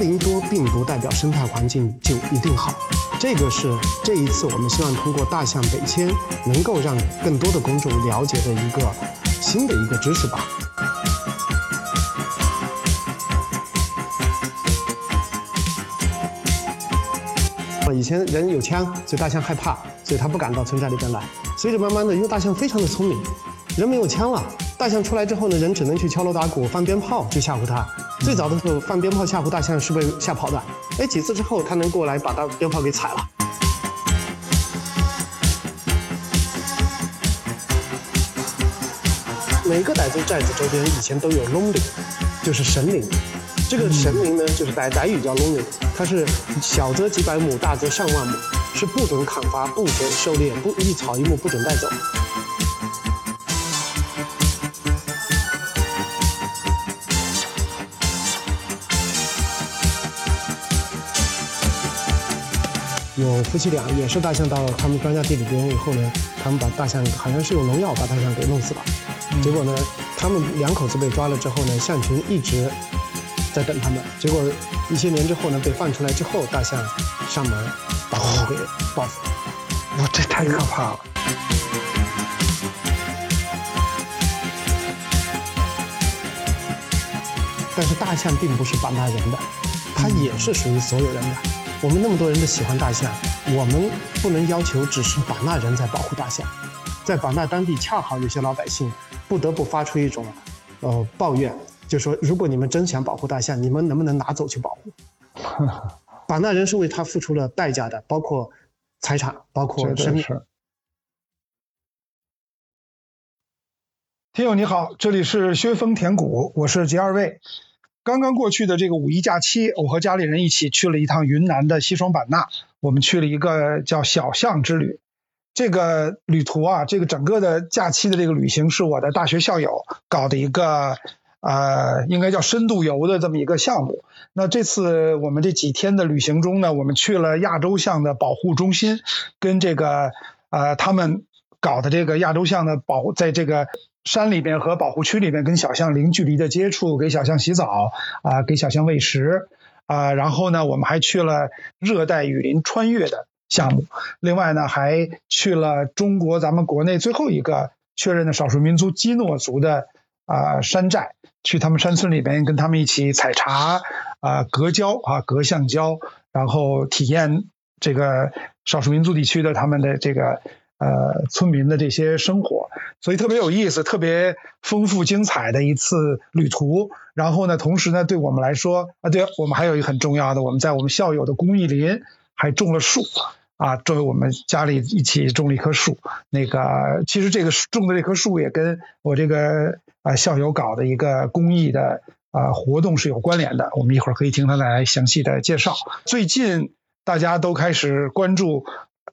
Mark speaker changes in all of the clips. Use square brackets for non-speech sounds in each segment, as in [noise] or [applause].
Speaker 1: 林多并不代表生态环境就一定好，这个是这一次我们希望通过大象北迁，能够让更多的公众了解的一个新的一个知识吧。以前人有枪，所以大象害怕，所以他不敢到村寨里边来。随着慢慢的，因为大象非常的聪明，人没有枪了，大象出来之后呢，人只能去敲锣打鼓、放鞭炮去吓唬它。最早的时候放鞭炮吓唬大象是被吓跑的，哎，几次之后它能过来把大鞭炮给踩了。每个傣族寨子周边以前都有龙岭，就是神灵。这个神灵呢，就是傣傣语叫龙岭，它是小则几百亩，大则上万亩，是不准砍伐、不准狩猎、不一草一木不准带走。有夫妻俩也是大象到他们庄稼地里边以后呢，他们把大象好像是用农药把大象给弄死了。结果呢，他们两口子被抓了之后呢，象群一直在等他们。结果一些年之后呢，被放出来之后，大象上门把他们给抱死了。
Speaker 2: 哇，这太可怕了！
Speaker 1: 但是大象并不是把那人的，它也是属于所有人的。我们那么多人都喜欢大象，我们不能要求只是把那人在保护大象，在把那当地恰好有些老百姓不得不发出一种，呃抱怨，就说如果你们真想保护大象，你们能不能拿走去保护？[laughs] 把那人是为他付出了代价的，包括财产，包括生命。
Speaker 2: 听友你好，这里是薛峰田谷，我是杰二位。刚刚过去的这个五一假期，我和家里人一起去了一趟云南的西双版纳，我们去了一个叫小象之旅。这个旅途啊，这个整个的假期的这个旅行是我的大学校友搞的一个呃，应该叫深度游的这么一个项目。那这次我们这几天的旅行中呢，我们去了亚洲象的保护中心，跟这个呃他们搞的这个亚洲象的保，在这个。山里边和保护区里边跟小象零距离的接触，给小象洗澡啊，给小象喂食啊，然后呢，我们还去了热带雨林穿越的项目，另外呢，还去了中国咱们国内最后一个确认的少数民族基诺族的啊山寨，去他们山村里边跟他们一起采茶啊，隔胶啊，隔橡胶，然后体验这个少数民族地区的他们的这个。呃，村民的这些生活，所以特别有意思，特别丰富精彩的一次旅途。然后呢，同时呢，对我们来说啊，对我们还有一个很重要的，我们在我们校友的公益林还种了树啊，作为我们家里一起种了一棵树。那个其实这个种的这棵树也跟我这个啊校友搞的一个公益的啊活动是有关联的。我们一会儿可以听他来详细的介绍。最近大家都开始关注。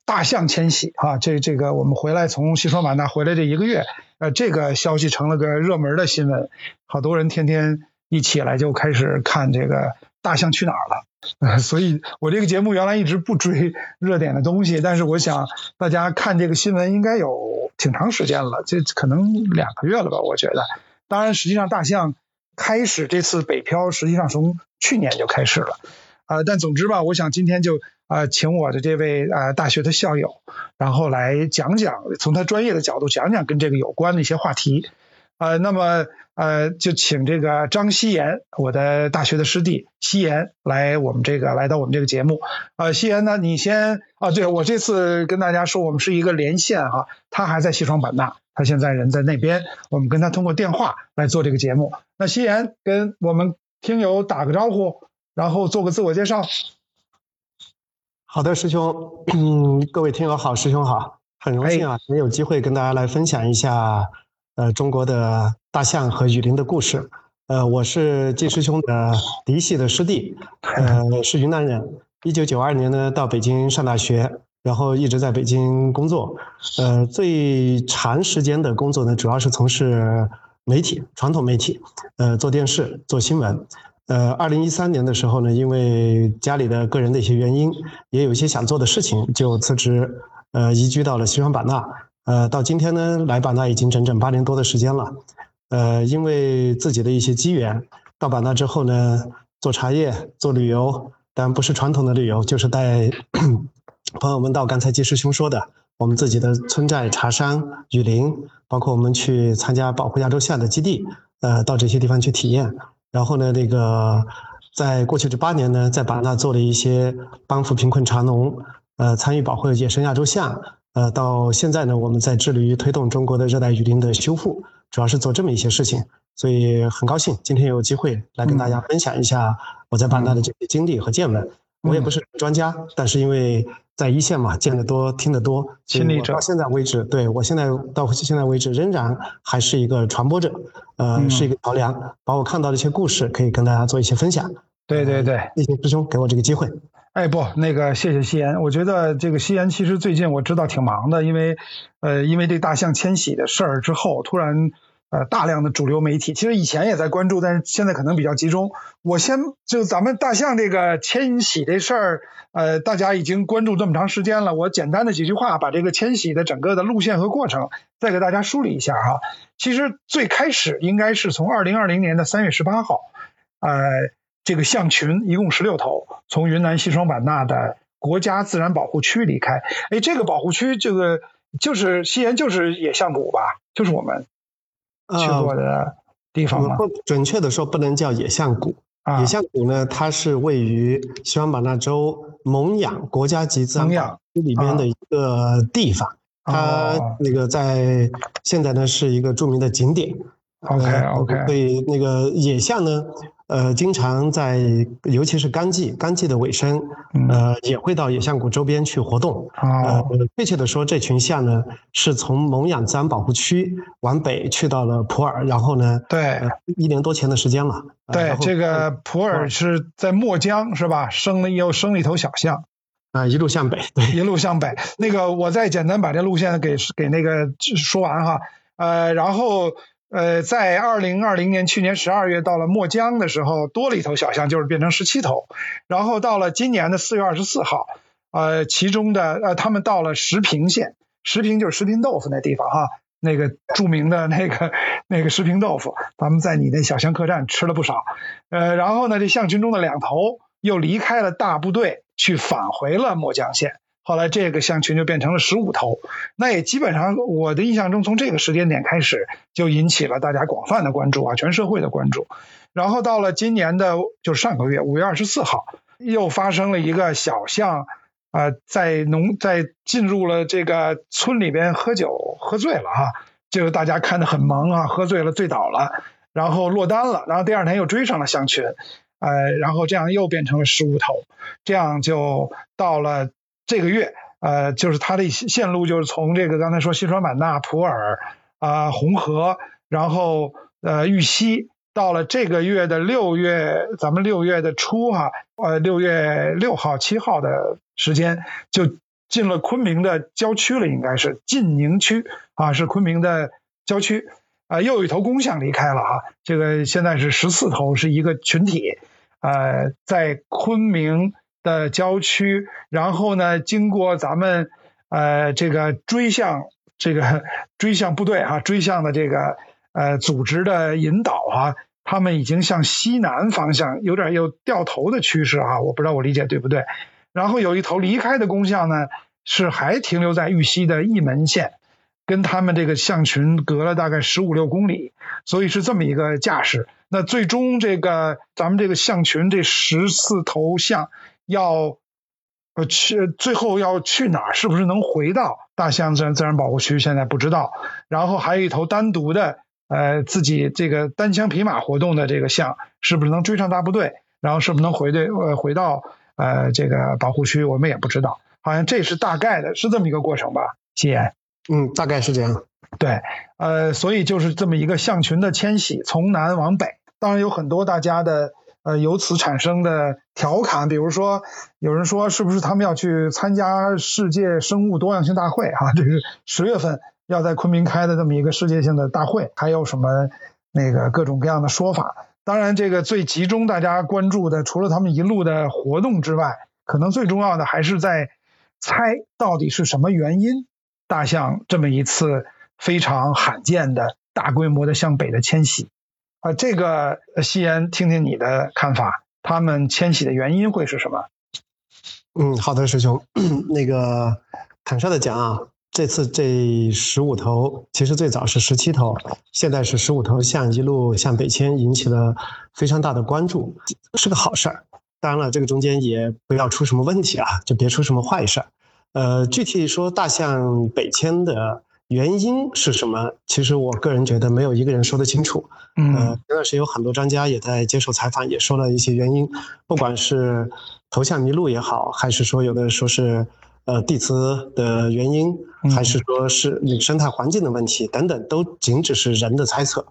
Speaker 2: 大象迁徙啊，这这个我们回来从西双版纳回来这一个月，呃，这个消息成了个热门的新闻，好多人天天一起来就开始看这个大象去哪儿了。所以我这个节目原来一直不追热点的东西，但是我想大家看这个新闻应该有挺长时间了，这可能两个月了吧？我觉得，当然实际上大象开始这次北漂，实际上从去年就开始了。啊，但总之吧，我想今天就啊，请我的这位啊大学的校友，然后来讲讲，从他专业的角度讲讲跟这个有关的一些话题。呃，那么呃，就请这个张希言，我的大学的师弟希言来我们这个来到我们这个节目。呃，希言呢，你先啊，对我这次跟大家说，我们是一个连线哈，他还在西双版纳，他现在人在那边，我们跟他通过电话来做这个节目。那希言跟我们听友打个招呼。然后做个自我介绍。
Speaker 1: 好的，师兄，嗯，各位听友好，师兄好，很荣幸啊，能有机会跟大家来分享一下，呃，中国的大象和雨林的故事。呃，我是季师兄的嫡系的师弟，呃，是云南人。一九九二年呢，到北京上大学，然后一直在北京工作。呃，最长时间的工作呢，主要是从事媒体，传统媒体，呃，做电视，做新闻。呃，二零一三年的时候呢，因为家里的个人的一些原因，也有一些想做的事情，就辞职，呃，移居到了西双版纳。呃，到今天呢，来版纳已经整整八年多的时间了。呃，因为自己的一些机缘，到版纳之后呢，做茶叶、做旅游，但不是传统的旅游，就是带 [coughs] 朋友们到刚才季师兄说的我们自己的村寨、茶山、雨林，包括我们去参加保护亚洲象的基地，呃，到这些地方去体验。然后呢，那个在过去这八年呢，在版纳做了一些帮扶贫困茶农，呃，参与保护野生亚洲象。呃，到现在呢，我们在致力于推动中国的热带雨林的修复，主要是做这么一些事情。所以很高兴今天有机会来跟大家分享一下我在版纳的这些经历和见闻。我也不是专家，但是因为在一线嘛，见得多，听得多，
Speaker 2: 亲历者。
Speaker 1: 到现在为止，对我现在到现在为止仍然还是一个传播者，呃，是一个桥梁，把我看到的一些故事可以跟大家做一些分享。
Speaker 2: 对对对，
Speaker 1: 谢谢师兄给我这个机会。
Speaker 2: 哎，不，那个谢谢西岩。我觉得这个西岩其实最近我知道挺忙的，因为呃，因为这大象迁徙的事儿之后，突然。呃，大量的主流媒体其实以前也在关注，但是现在可能比较集中。我先就咱们大象这个迁徙这事儿，呃，大家已经关注这么长时间了。我简单的几句话把这个迁徙的整个的路线和过程再给大家梳理一下哈。其实最开始应该是从二零二零年的三月十八号，呃，这个象群一共十六头从云南西双版纳的国家自然保护区离开。哎，这个保护区这个就是西岩就是野象谷吧，就是我们。去过的地方吗？
Speaker 1: 不准确的说，不能叫野象谷。野象谷呢，它是位于西双版纳州蒙养国家级自然保护区里边的一个地方。它那个在现在呢是一个著名的景点。
Speaker 2: OK OK。
Speaker 1: 所以那个野象呢。呃，经常在，尤其是干季，干季的尾声，呃，也会到野象谷周边去活动。呃，确切的说，这群象呢，是从蒙养自然保护区往北去到了普洱，然后呢，
Speaker 2: 对，
Speaker 1: 一年多前的时间了。
Speaker 2: 对，这个普洱是在墨江是吧？生了又生了一头小象，
Speaker 1: 啊，一路向北，对，
Speaker 2: 一路向北。那个，我再简单把这路线给给那个说完哈。呃，然后。呃，在二零二零年去年十二月到了墨江的时候，多了一头小象，就是变成十七头。然后到了今年的四月二十四号，呃，其中的呃，他们到了石屏县，石屏就是石屏豆腐那地方哈，那个著名的那个那个石屏豆腐，咱们在你那小象客栈吃了不少。呃，然后呢，这象群中的两头又离开了大部队，去返回了墨江县。后来这个象群就变成了十五头，那也基本上我的印象中，从这个时间点开始就引起了大家广泛的关注啊，全社会的关注。然后到了今年的，就上个月五月二十四号，又发生了一个小象啊，在农在进入了这个村里边喝酒喝醉了啊，就是大家看得很萌啊，喝醉了醉倒了，然后落单了，然后第二天又追上了象群，呃，然后这样又变成了十五头，这样就到了。这个月，呃，就是它的线路就是从这个刚才说西双版纳、普洱啊、红河，然后呃玉溪，到了这个月的六月，咱们六月的初哈，呃六月六号、七号的时间就进了昆明的郊区了，应该是晋宁区啊，是昆明的郊区啊，又一头公象离开了啊，这个现在是十四头，是一个群体，呃，在昆明。的郊区，然后呢，经过咱们呃这个追向这个追向部队啊，追向的这个呃组织的引导啊，他们已经向西南方向有点有掉头的趋势啊，我不知道我理解对不对。然后有一头离开的公象呢，是还停留在玉溪的义门县，跟他们这个象群隔了大概十五六公里，所以是这么一个架势。那最终这个咱们这个象群这十四头象。要呃去最后要去哪儿？是不是能回到大象自然自然保护区？现在不知道。然后还有一头单独的呃自己这个单枪匹马活动的这个象，是不是能追上大部队？然后是不是能回对呃回到呃这个保护区？我们也不知道。好像这是大概的，是这么一个过程吧？谢言。
Speaker 1: 嗯，大概是这样。
Speaker 2: 对，呃，所以就是这么一个象群的迁徙，从南往北。当然有很多大家的。呃，由此产生的调侃，比如说，有人说是不是他们要去参加世界生物多样性大会？哈，这是十月份要在昆明开的这么一个世界性的大会，还有什么那个各种各样的说法？当然，这个最集中大家关注的，除了他们一路的活动之外，可能最重要的还是在猜到底是什么原因，大象这么一次非常罕见的大规模的向北的迁徙。啊，这个西岩，听听你的看法。他们迁徙的原因会是什么？
Speaker 1: 嗯，好的，师兄，[clears throat] 那个坦率的讲啊，这次这十五头，其实最早是十七头，现在是十五头象一路向北迁，引起了非常大的关注，是个好事儿。当然了，这个中间也不要出什么问题啊，就别出什么坏事儿。呃，具体说大象北迁的原因是什么？其实我个人觉得没有一个人说得清楚。
Speaker 2: 嗯，
Speaker 1: 前段时间有很多专家也在接受采访，也说了一些原因，不管是头像迷路也好，还是说有的说是呃地磁的原因，还是说是那个生态环境的问题等等，都仅只是人的猜测。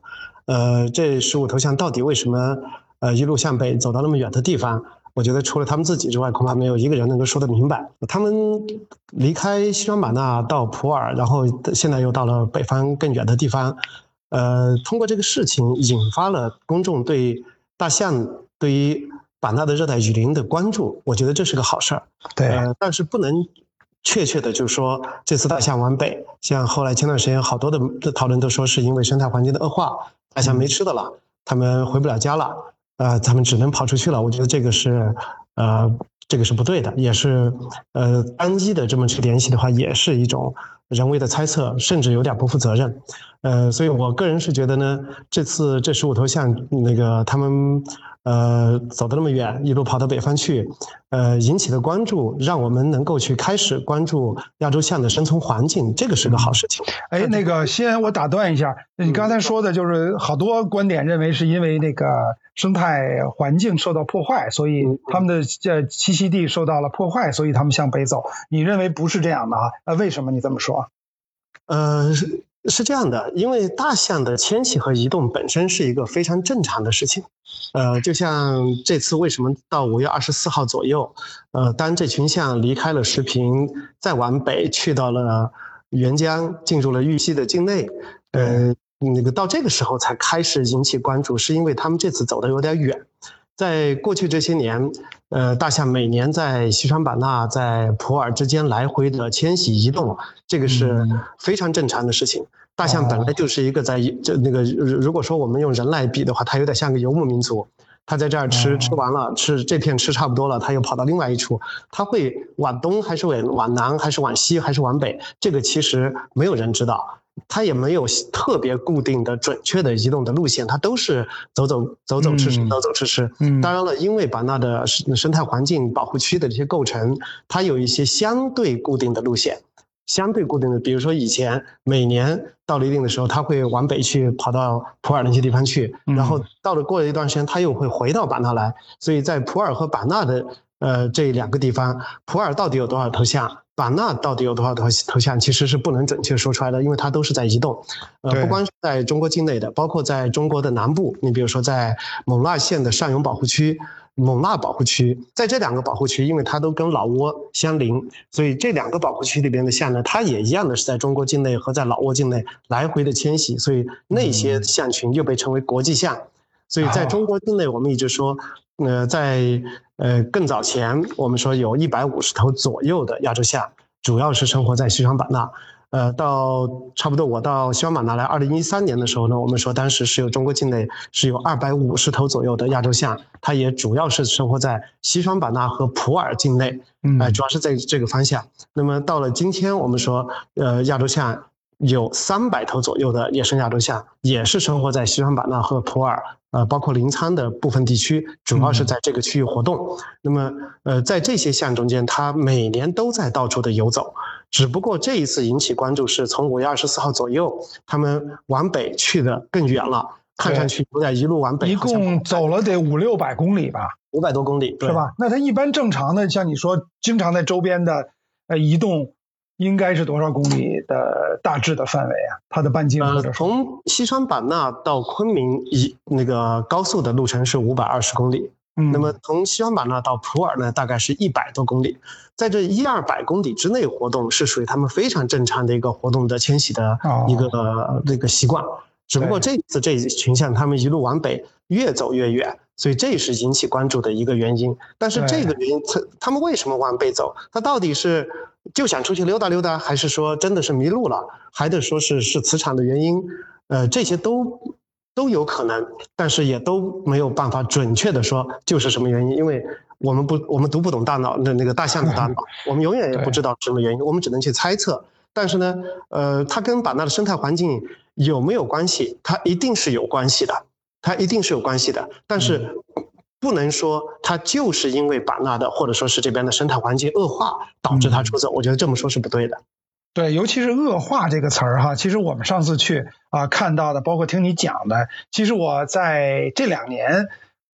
Speaker 1: 呃，这十五头象到底为什么呃一路向北走到那么远的地方？我觉得除了他们自己之外，恐怕没有一个人能够说得明白。他们离开西双版纳到普洱，然后现在又到了北方更远的地方。呃，通过这个事情引发了公众对大象、对于版纳的热带雨林的关注，我觉得这是个好事儿。
Speaker 2: 对，
Speaker 1: 但是不能确切的就说这次大象往北，像后来前段时间好多的讨论都说是因为生态环境的恶化，大象没吃的了，他们回不了家了。呃，他们只能跑出去了。我觉得这个是，呃，这个是不对的，也是，呃，单一的这么去联系的话，也是一种人为的猜测，甚至有点不负责任。呃，所以我个人是觉得呢，这次这十五头象那个他们。呃，走的那么远，一路跑到北方去，呃，引起的关注，让我们能够去开始关注亚洲象的生存环境，这个是个好事情。
Speaker 2: 哎，那个先我打断一下，你刚才说的就是好多观点认为是因为那个生态环境受到破坏，所以他们的这栖息地受到了破坏，所以他们向北走。你认为不是这样的啊？呃，为什么你这么说？
Speaker 1: 呃。是这样的，因为大象的迁徙和移动本身是一个非常正常的事情，呃，就像这次为什么到五月二十四号左右，呃，当这群象离开了石屏，再往北去到了沅江，进入了玉溪的境内，呃，那个到这个时候才开始引起关注，是因为他们这次走的有点远。在过去这些年，呃，大象每年在西双版纳、在普洱之间来回的迁徙移动，这个是非常正常的事情。大象本来就是一个在这那个，如果说我们用人来比的话，它有点像个游牧民族。它在这儿吃吃完了，吃这片吃差不多了，它又跑到另外一处。它会往东还是往往南，还是往西，还是往北？这个其实没有人知道。它也没有特别固定的、准确的移动的路线，它都是走走走走吃吃，走走吃吃。嗯，当然了，因为版纳的生生态环境保护区的这些构成，它有一些相对固定的路线，相对固定的，比如说以前每年到了一定的时候，它会往北去跑到普洱那些地方去，然后到了过了一段时间，它又会回到版纳来。所以在普洱和版纳的呃这两个地方，普洱到底有多少头象？版纳到底有多少头头像，其实是不能准确说出来的，因为它都是在移动。呃，不光是在中国境内的，包括在中国的南部，你比如说在勐腊县的上永保护区、勐腊保护区，在这两个保护区，因为它都跟老挝相邻，所以这两个保护区里边的象呢，它也一样的是在中国境内和在老挝境内来回的迁徙，所以那些象群又被称为国际象。所以在中国境内，我们一直说。呃，在呃更早前，我们说有一百五十头左右的亚洲象，主要是生活在西双版纳。呃，到差不多我到西双版纳来，二零一三年的时候呢，我们说当时是有中国境内是有二百五十头左右的亚洲象，它也主要是生活在西双版纳和普洱境内，哎，主要是在这个方向。那么到了今天，我们说，呃，亚洲象。有三百头左右的野生亚洲象，也是生活在西双版纳和普洱，呃，包括临沧的部分地区，主要是在这个区域活动。那么，呃，在这些象中间，它每年都在到处的游走，只不过这一次引起关注是从五月二十四号左右，他们往北去的更远了，看上去有点一路往北。
Speaker 2: 一共走了得五六百公里吧？
Speaker 1: 五百多公里，
Speaker 2: 是吧？那它一般正常的，像你说，经常在周边的，呃，移动。应该是多少公里的大致的范围啊？它的半径或者
Speaker 1: 从西双版纳到昆明一那个高速的路程是五百二十公里，嗯，那么从西双版纳到普洱呢，大概是一百多公里，在这一二百公里之内活动是属于他们非常正常的一个活动的迁徙的一个那个习惯，只不过这次这群象他们一路往北越走越远。所以这也是引起关注的一个原因，但是这个原因，他他们为什么往北走？他到底是就想出去溜达溜达，还是说真的是迷路了？还得说是是磁场的原因？呃，这些都都有可能，但是也都没有办法准确的说就是什么原因，因为我们不我们读不懂大脑的那个大象的大脑，[laughs] 我们永远也不知道什么原因，我们只能去猜测。但是呢，呃，它跟版纳的生态环境有没有关系？它一定是有关系的，它一定是有关系的。但是不能说它就是因为版纳的或者说是这边的生态环境恶化导致它出走，我觉得这么说是不对的。
Speaker 2: 对，尤其是恶化这个词儿哈，其实我们上次去啊看到的，包括听你讲的，其实我在这两年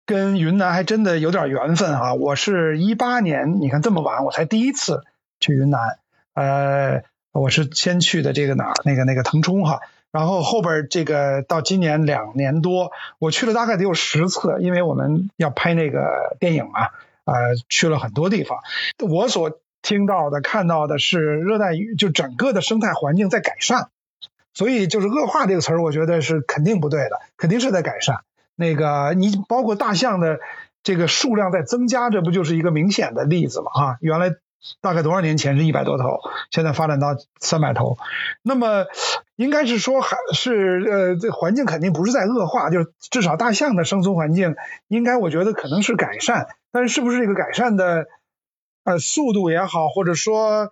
Speaker 2: 跟云南还真的有点缘分哈。我是一八年，你看这么晚我才第一次去云南，呃。我是先去的这个哪儿，那个那个腾冲哈，然后后边这个到今年两年多，我去了大概得有十次，因为我们要拍那个电影嘛，呃，去了很多地方。我所听到的、看到的是热带雨，就整个的生态环境在改善，所以就是恶化这个词儿，我觉得是肯定不对的，肯定是在改善。那个你包括大象的这个数量在增加，这不就是一个明显的例子吗？啊，原来。大概多少年前是一百多头，现在发展到三百头，那么应该是说还是呃，这环境肯定不是在恶化，就是至少大象的生存环境应该我觉得可能是改善，但是是不是这个改善的呃速度也好，或者说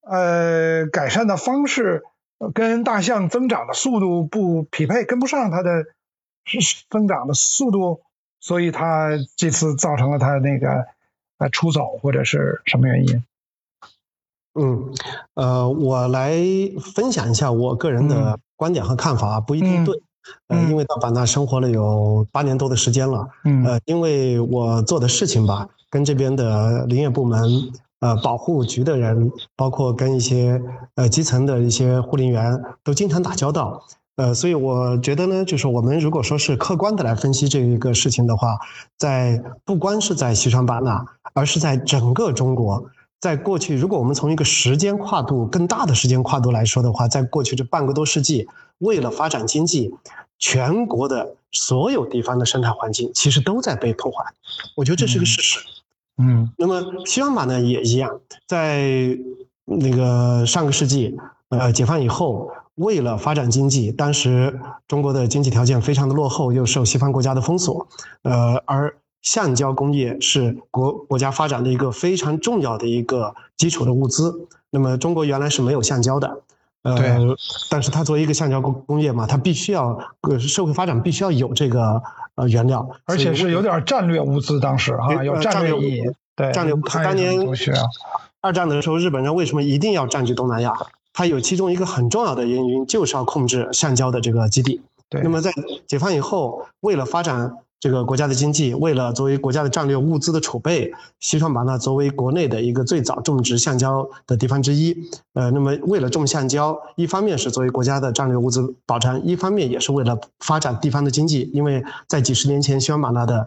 Speaker 2: 呃改善的方式跟大象增长的速度不匹配，跟不上它的增长的速度，所以它这次造成了它那个呃出走或者是什么原因？
Speaker 1: 嗯，呃，我来分享一下我个人的观点和看法，不一定对，呃，因为到版纳生活了有八年多的时间了，嗯，呃，因为我做的事情吧，跟这边的林业部门、呃保护局的人，包括跟一些呃基层的一些护林员都经常打交道，呃，所以我觉得呢，就是我们如果说是客观的来分析这一个事情的话，在不光是在西双版纳，而是在整个中国。在过去，如果我们从一个时间跨度更大的时间跨度来说的话，在过去这半个多世纪，为了发展经济，全国的所有地方的生态环境其实都在被破坏。我觉得这是个事实。嗯，嗯那么西双版纳也一样，在那个上个世纪，呃，解放以后，为了发展经济，当时中国的经济条件非常的落后，又受西方国家的封锁，呃，而。橡胶工业是国国家发展的一个非常重要的一个基础的物资。那么中国原来是没有橡胶的，呃，但是它作为一个橡胶工工业嘛，它必须要呃社会发展必须要有这个呃原料，
Speaker 2: 而且是有点战略物资，当时啊有战略意义。对，
Speaker 1: 战略当年二战的时候，日本人为什么一定要占据东南亚？它有其中一个很重要的原因，就是要控制橡胶的这个基地。
Speaker 2: 对，
Speaker 1: 那么在解放以后，为了发展。这个国家的经济，为了作为国家的战略物资的储备，西双版纳作为国内的一个最早种植橡胶的地方之一，呃，那么为了种橡胶，一方面是作为国家的战略物资保障，一方面也是为了发展地方的经济。因为在几十年前，西双版纳的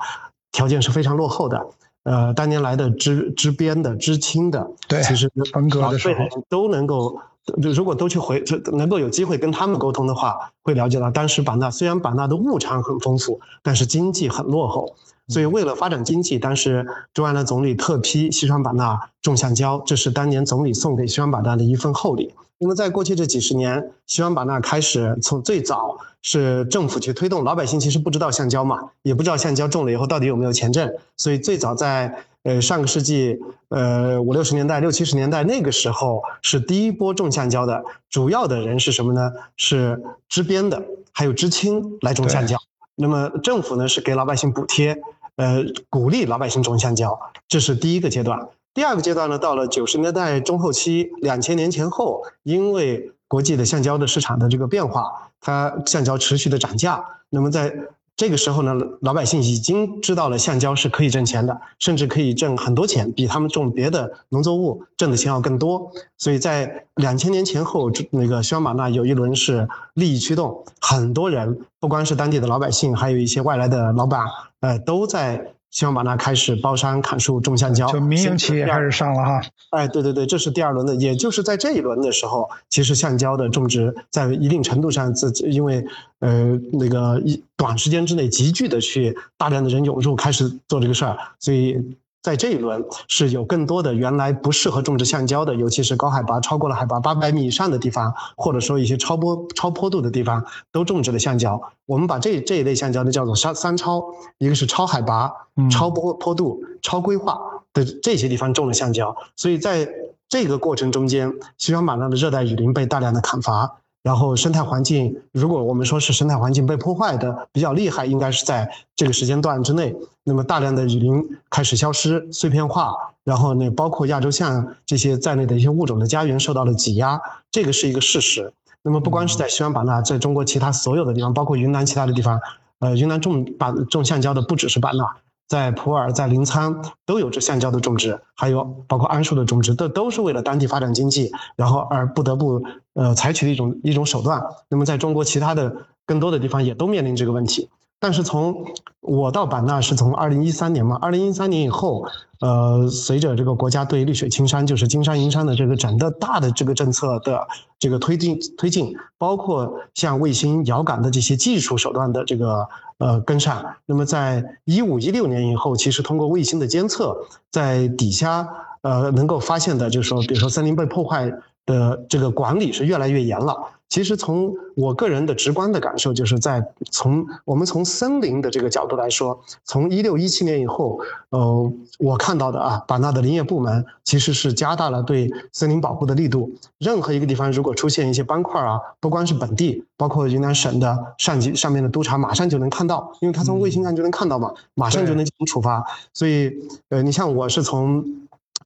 Speaker 1: 条件是非常落后的，呃，当年来的支支边的、知青的，
Speaker 2: 对，
Speaker 1: 其实
Speaker 2: 分割的时候
Speaker 1: 都能够。如果都去回，能够有机会跟他们沟通的话，会了解到当时版纳虽然版纳的物产很丰富，但是经济很落后。所以为了发展经济，当时周恩来总理特批西双版纳种橡胶，这是当年总理送给西双版纳的一份厚礼。那么在过去这几十年，西双版纳开始从最早是政府去推动，老百姓其实不知道橡胶嘛，也不知道橡胶种了以后到底有没有钱挣，所以最早在。呃，上个世纪，呃五六十年代、六七十年代那个时候是第一波种橡胶的，主要的人是什么呢？是支边的，还有知青来种橡胶。那么政府呢是给老百姓补贴，呃，鼓励老百姓种橡胶，这是第一个阶段。第二个阶段呢，到了九十年代中后期、两千年前后，因为国际的橡胶的市场的这个变化，它橡胶持续的涨价，那么在。这个时候呢，老百姓已经知道了橡胶是可以挣钱的，甚至可以挣很多钱，比他们种别的农作物挣的钱要更多。所以在两千年前后，那个西双版纳有一轮是利益驱动，很多人，不光是当地的老百姓，还有一些外来的老板，呃，都在。希望把它开始包山砍树种橡胶，
Speaker 2: 就民营企业开始上了哈。
Speaker 1: 哎，对对对，这是第二轮的，也就是在这一轮的时候，其实橡胶的种植在一定程度上，自因为呃那个一短时间之内急剧的去大量的人涌入，开始做这个事儿，所以在这一轮是有更多的原来不适合种植橡胶的，尤其是高海拔超过了海拔八百米以上的地方，或者说一些超坡超坡度的地方，都种植了橡胶。我们把这这一类橡胶呢叫做三三超，一个是超海拔、超坡坡度、超规划的这些地方种了橡胶，所以在这个过程中间，西双版纳的热带雨林被大量的砍伐。然后生态环境，如果我们说是生态环境被破坏的比较厉害，应该是在这个时间段之内。那么大量的雨林开始消失、碎片化，然后呢，包括亚洲象这些在内的一些物种的家园受到了挤压，这个是一个事实。那么不光是在西双版纳，在中国其他所有的地方，包括云南其他的地方，呃，云南种版种橡胶的不只是版纳。在普洱、在临沧都有这橡胶的种植，还有包括桉树的种植，这都是为了当地发展经济，然后而不得不呃采取的一种一种手段。那么在中国其他的更多的地方也都面临这个问题。但是从我到版纳是从二零一三年嘛，二零一三年以后，呃，随着这个国家对绿水青山，就是金山银山的这个整个大的这个政策的这个推进推进，包括像卫星遥感的这些技术手段的这个呃跟上，那么在一五一六年以后，其实通过卫星的监测，在底下呃能够发现的，就是说，比如说森林被破坏的这个管理是越来越严了。其实从我个人的直观的感受，就是在从我们从森林的这个角度来说，从一六一七年以后，呃，我看到的啊，版纳的林业部门其实是加大了对森林保护的力度。任何一个地方如果出现一些斑块啊，不光是本地，包括云南省的上级上面的督察，马上就能看到，因为他从卫星上就能看到嘛，马上就能进行处罚。所以，呃，你像我是从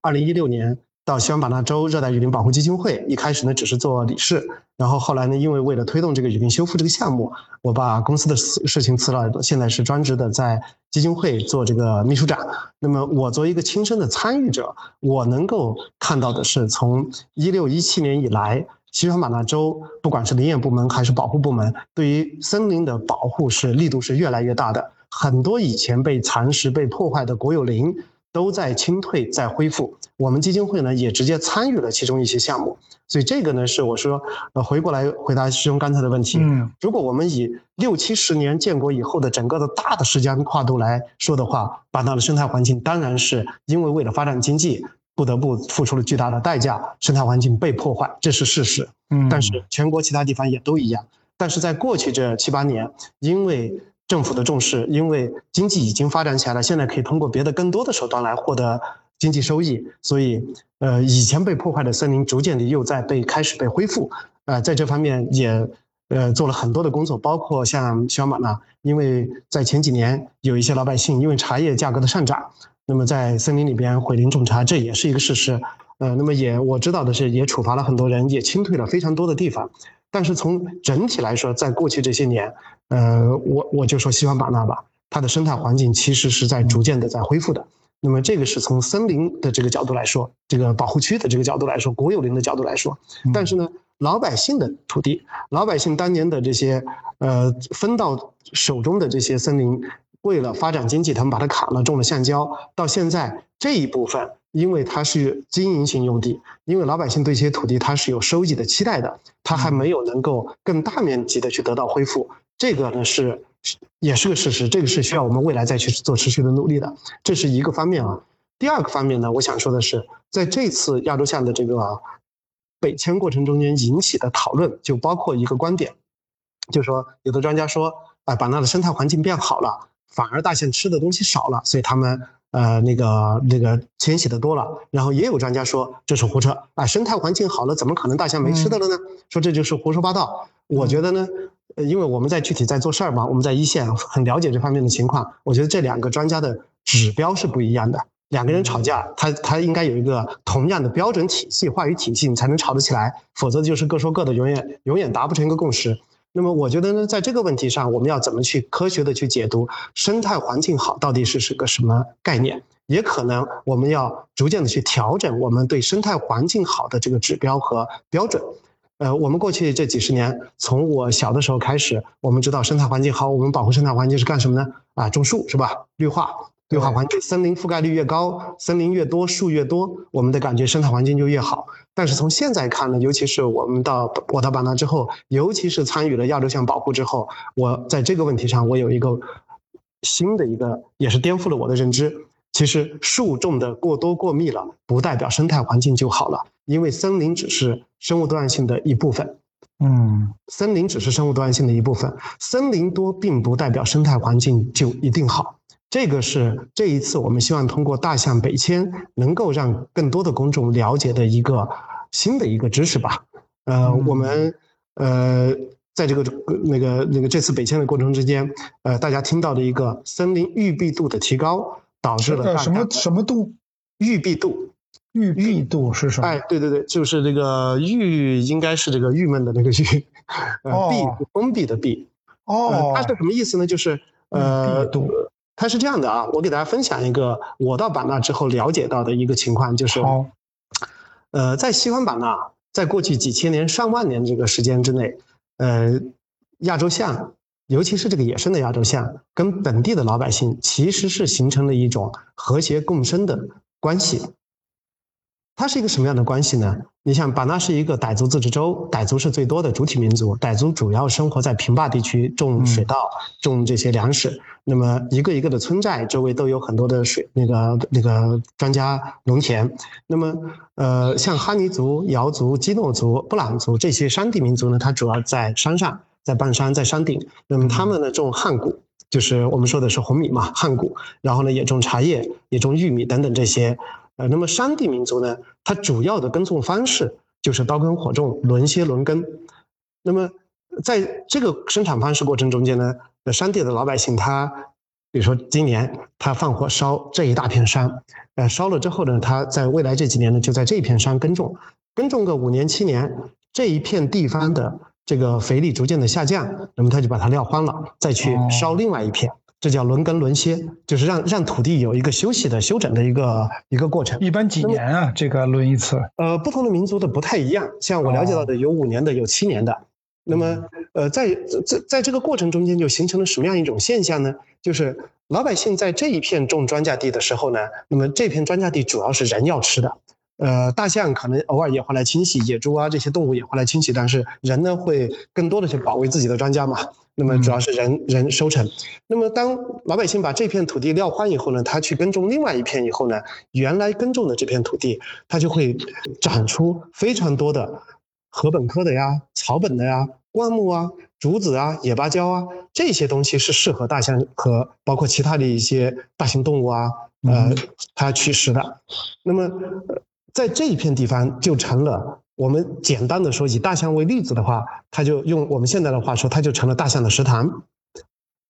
Speaker 1: 二零一六年。到西双版纳州热带雨林保护基金会，一开始呢只是做理事，然后后来呢，因为为了推动这个雨林修复这个项目，我把公司的事事情辞了，现在是专职的在基金会做这个秘书长。那么我作为一个亲身的参与者，我能够看到的是，从一六一七年以来，西双版纳州不管是林业部门还是保护部门，对于森林的保护是力度是越来越大的，很多以前被蚕食、被破坏的国有林。都在清退，在恢复。我们基金会呢也直接参与了其中一些项目，所以这个呢是我说，呃，回过来回答师兄刚才的问题。嗯，如果我们以六七十年建国以后的整个的大的时间跨度来说的话，版纳的生态环境当然是因为为了发展经济，不得不付出了巨大的代价，生态环境被破坏，这是事实。嗯，但是全国其他地方也都一样。但是在过去这七八年，因为政府的重视，因为经济已经发展起来了，现在可以通过别的更多的手段来获得经济收益，所以，呃，以前被破坏的森林逐渐的又在被开始被恢复，呃，在这方面也，呃，做了很多的工作，包括像小马呢，因为在前几年有一些老百姓因为茶叶价格的上涨，那么在森林里边毁林种茶，这也是一个事实，呃，那么也我知道的是，也处罚了很多人，也清退了非常多的地方。但是从整体来说，在过去这些年，呃，我我就说西双版纳吧，它的生态环境其实是在逐渐的在恢复的。那么这个是从森林的这个角度来说，这个保护区的这个角度来说，国有林的角度来说。但是呢，老百姓的土地，老百姓当年的这些呃分到手中的这些森林，为了发展经济，他们把它砍了，种了橡胶，到现在这一部分。因为它是经营性用地，因为老百姓对这些土地它是有收益的期待的，它还没有能够更大面积的去得到恢复，这个呢是也是个事实，这个是需要我们未来再去做持续的努力的，这是一个方面啊。第二个方面呢，我想说的是，在这次亚洲象的这个北迁过程中间引起的讨论，就包括一个观点，就是说有的专家说，啊，版纳的生态环境变好了，反而大象吃的东西少了，所以他们。呃，那个那个迁徙的多了，然后也有专家说这是胡扯啊，生态环境好了，怎么可能大象没吃的了呢？说这就是胡说八道。我觉得呢，呃，因为我们在具体在做事儿嘛，我们在一线很了解这方面的情况。我觉得这两个专家的指标是不一样的。两个人吵架，他他应该有一个同样的标准体系、话语体系，你才能吵得起来，否则就是各说各的，永远永远达不成一个共识。那么我觉得呢，在这个问题上，我们要怎么去科学的去解读生态环境好到底是是个什么概念？也可能我们要逐渐的去调整我们对生态环境好的这个指标和标准。呃，我们过去这几十年，从我小的时候开始，我们知道生态环境好，我们保护生态环境是干什么呢？啊，种树是吧？绿化。绿化环境，森林覆盖率越高，森林越多，树越多，我们的感觉生态环境就越好。但是从现在看呢，尤其是我们到我到版纳之后，尤其是参与了亚洲象保护之后，我在这个问题上，我有一个新的一个，也是颠覆了我的认知，其实树种的过多过密了，不代表生态环境就好了，因为森林只是生物多样性的一部分。
Speaker 2: 嗯，
Speaker 1: 森林只是生物多样性的一部分，森林多并不代表生态环境就一定好。这个是这一次我们希望通过大象北迁，能够让更多的公众了解的一个新的一个知识吧。呃，我们呃。在这个那个那个这次北迁的过程之间，呃，大家听到的一个森林育碧度的提高，导致了
Speaker 2: 什么什么度？
Speaker 1: 郁闭度，
Speaker 2: 郁闭度是什么？
Speaker 1: 哎，对对对，就是这个郁，应该是这个郁闷的那个郁，呃，闭封闭的闭。
Speaker 2: 哦，
Speaker 1: 它是什么意思呢？就是呃，它是这样的啊，我给大家分享一个我到版纳之后了解到的一个情况，就是，呃，在西方版纳，在过去几千年、上万年这个时间之内。呃，亚洲象，尤其是这个野生的亚洲象，跟本地的老百姓其实是形成了一种和谐共生的关系。它是一个什么样的关系呢？你想，版纳是一个傣族自治州，傣族是最多的主体民族，傣族主要生活在平坝地区，种水稻，种这些粮食。那么一个一个的村寨周围都有很多的水，那个那个庄稼农田。那么呃，像哈尼族、瑶族、基诺族、布朗族这些山地民族呢，它主要在山上，在半山，在山顶。那么他们呢，种旱谷，就是我们说的是红米嘛，旱谷。然后呢，也种茶叶，也种玉米等等这些。呃，那么山地民族呢，它主要的耕种方式就是刀耕火种、轮歇轮耕。那么在这个生产方式过程中间呢，山地的老百姓他，比如说今年他放火烧这一大片山，呃，烧了之后呢，他在未来这几年呢，就在这一片山耕种，耕种个五年七年，这一片地方的这个肥力逐渐的下降，那么他就把它撂荒了，再去烧另外一片。这叫轮耕轮歇，就是让让土地有一个休息的休整的一个一个过程。
Speaker 2: 一般几年啊？这个轮一次？
Speaker 1: 呃，不同的民族的不太一样。像我了解到的，有五年的，有七年的。那么，呃，在在在这个过程中间，就形成了什么样一种现象呢？就是老百姓在这一片种庄稼地的时候呢，那么这片庄稼地主要是人要吃的。呃，大象可能偶尔也会来侵袭，野猪啊这些动物也会来侵袭，但是人呢会更多的去保卫自己的庄稼嘛。那么主要是人人收成。那么当老百姓把这片土地撂荒以后呢，他去耕种另外一片以后呢，原来耕种的这片土地，它就会长出非常多的禾本科的呀、草本的呀、灌木啊、竹子啊、野芭蕉啊这些东西是适合大象和包括其他的一些大型动物啊，呃，它取食的。那么。在这一片地方就成了我们简单的说以大象为例子的话，它就用我们现在的话说，它就成了大象的食堂。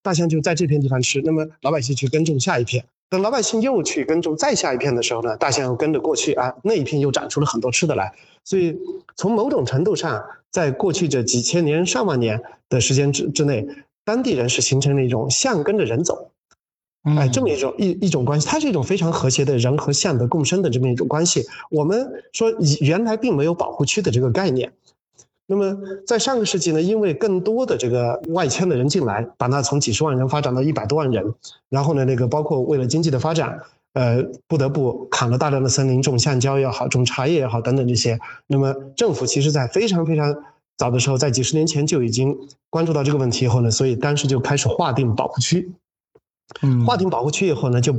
Speaker 1: 大象就在这片地方吃，那么老百姓去耕种下一片，等老百姓又去耕种再下一片的时候呢，大象又跟着过去啊，那一片又长出了很多吃的来。所以从某种程度上，在过去这几千年上万年的时间之之内，当地人是形成了一种象跟着人走。哎，这么一种一一种关系，它是一种非常和谐的人和象的共生的这么一种关系。我们说原来并没有保护区的这个概念。那么在上个世纪呢，因为更多的这个外迁的人进来，把它从几十万人发展到一百多万人，然后呢，那个包括为了经济的发展，呃，不得不砍了大量的森林，种橡胶也好，种茶叶也好，等等这些。那么政府其实在非常非常早的时候，在几十年前就已经关注到这个问题以后呢，所以当时就开始划定保护区。划定保护区以后呢，就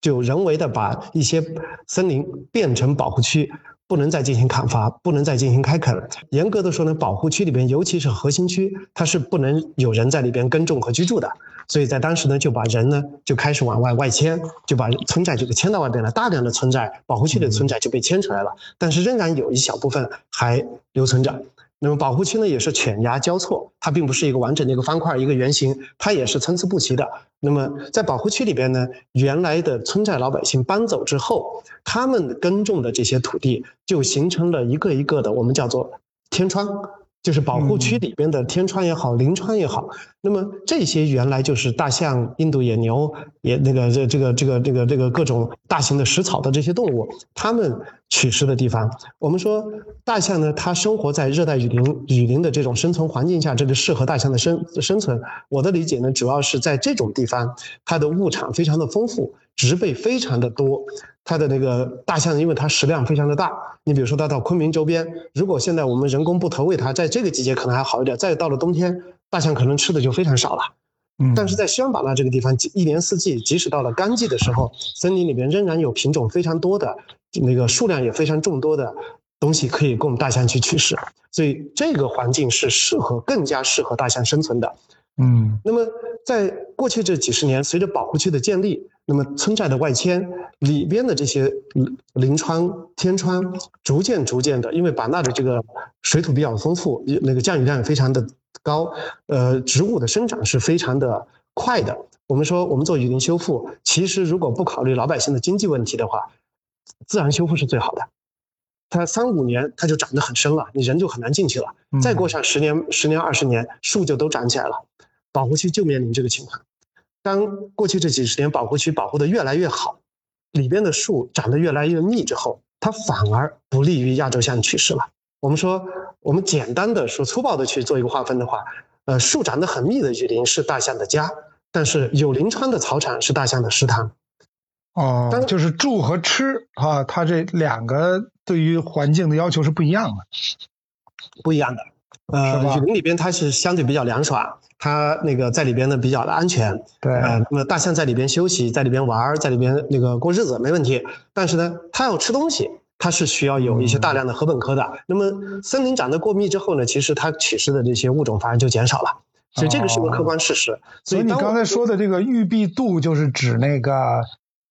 Speaker 1: 就人为的把一些森林变成保护区，不能再进行砍伐，不能再进行开垦。严格的说呢，保护区里边，尤其是核心区，它是不能有人在里边耕种和居住的。所以在当时呢，就把人呢就开始往外外迁，就把村寨就给迁到外边了。大量的村寨，保护区的村寨就被迁出来了，但是仍然有一小部分还留存着。那么保护区呢，也是犬牙交错，它并不是一个完整的一个方块、一个圆形，它也是参差不齐的。那么在保护区里边呢，原来的村寨老百姓搬走之后，他们耕种的这些土地就形成了一个一个的，我们叫做天窗。就是保护区里边的天窗也好，林川也好，那么这些原来就是大象、印度野牛，也那个这这个这个这个这个各种大型的食草的这些动物，它们取食的地方。我们说大象呢，它生活在热带雨林雨林的这种生存环境下，这个适合大象的生生存。我的理解呢，主要是在这种地方，它的物产非常的丰富，植被非常的多。它的那个大象，因为它食量非常的大，你比如说它到昆明周边，如果现在我们人工不投喂它，在这个季节可能还好一点，再到了冬天，大象可能吃的就非常少了。但是在西双版纳这个地方，一年四季，即使到了干季的时候，森林里面仍然有品种非常多的，那个数量也非常众多的东西可以供大象去取食，所以这个环境是适合更加适合大象生存的。
Speaker 2: 嗯，
Speaker 1: 那么在过去这几十年，随着保护区的建立，那么村寨的外迁里边的这些林川、天川，逐渐逐渐的，因为版纳的这个水土比较丰富，那个降雨量也非常的高，呃，植物的生长是非常的快的。我们说，我们做雨林修复，其实如果不考虑老百姓的经济问题的话，自然修复是最好的。它三五年它就长得很深了，你人就很难进去了。再过上十年、十年、二十年，树就都长起来了。保护区就面临这个情况。当过去这几十年保护区保护的越来越好，里边的树长得越来越密之后，它反而不利于亚洲象取食了。我们说，我们简单的说粗暴的去做一个划分的话，呃，树长得很密的雨林是大象的家，但是有林川的草场是大象的食堂。
Speaker 2: 哦，就是住和吃啊，它这两个对于环境的要求是不一样的，
Speaker 1: 不一样的。呃，雨林里边它是相对比较凉爽。它那个在里边呢比较的安全，
Speaker 2: 对，
Speaker 1: 呃，那么大象在里边休息，在里边玩，在里边那个过日子没问题。但是呢，它要吃东西，它是需要有一些大量的禾本科的。那么森林长得过密之后呢，其实它取食的这些物种反而就减少了，所以这个是个客观事实。
Speaker 2: 所以你刚才说的这个育碧度，就是指那个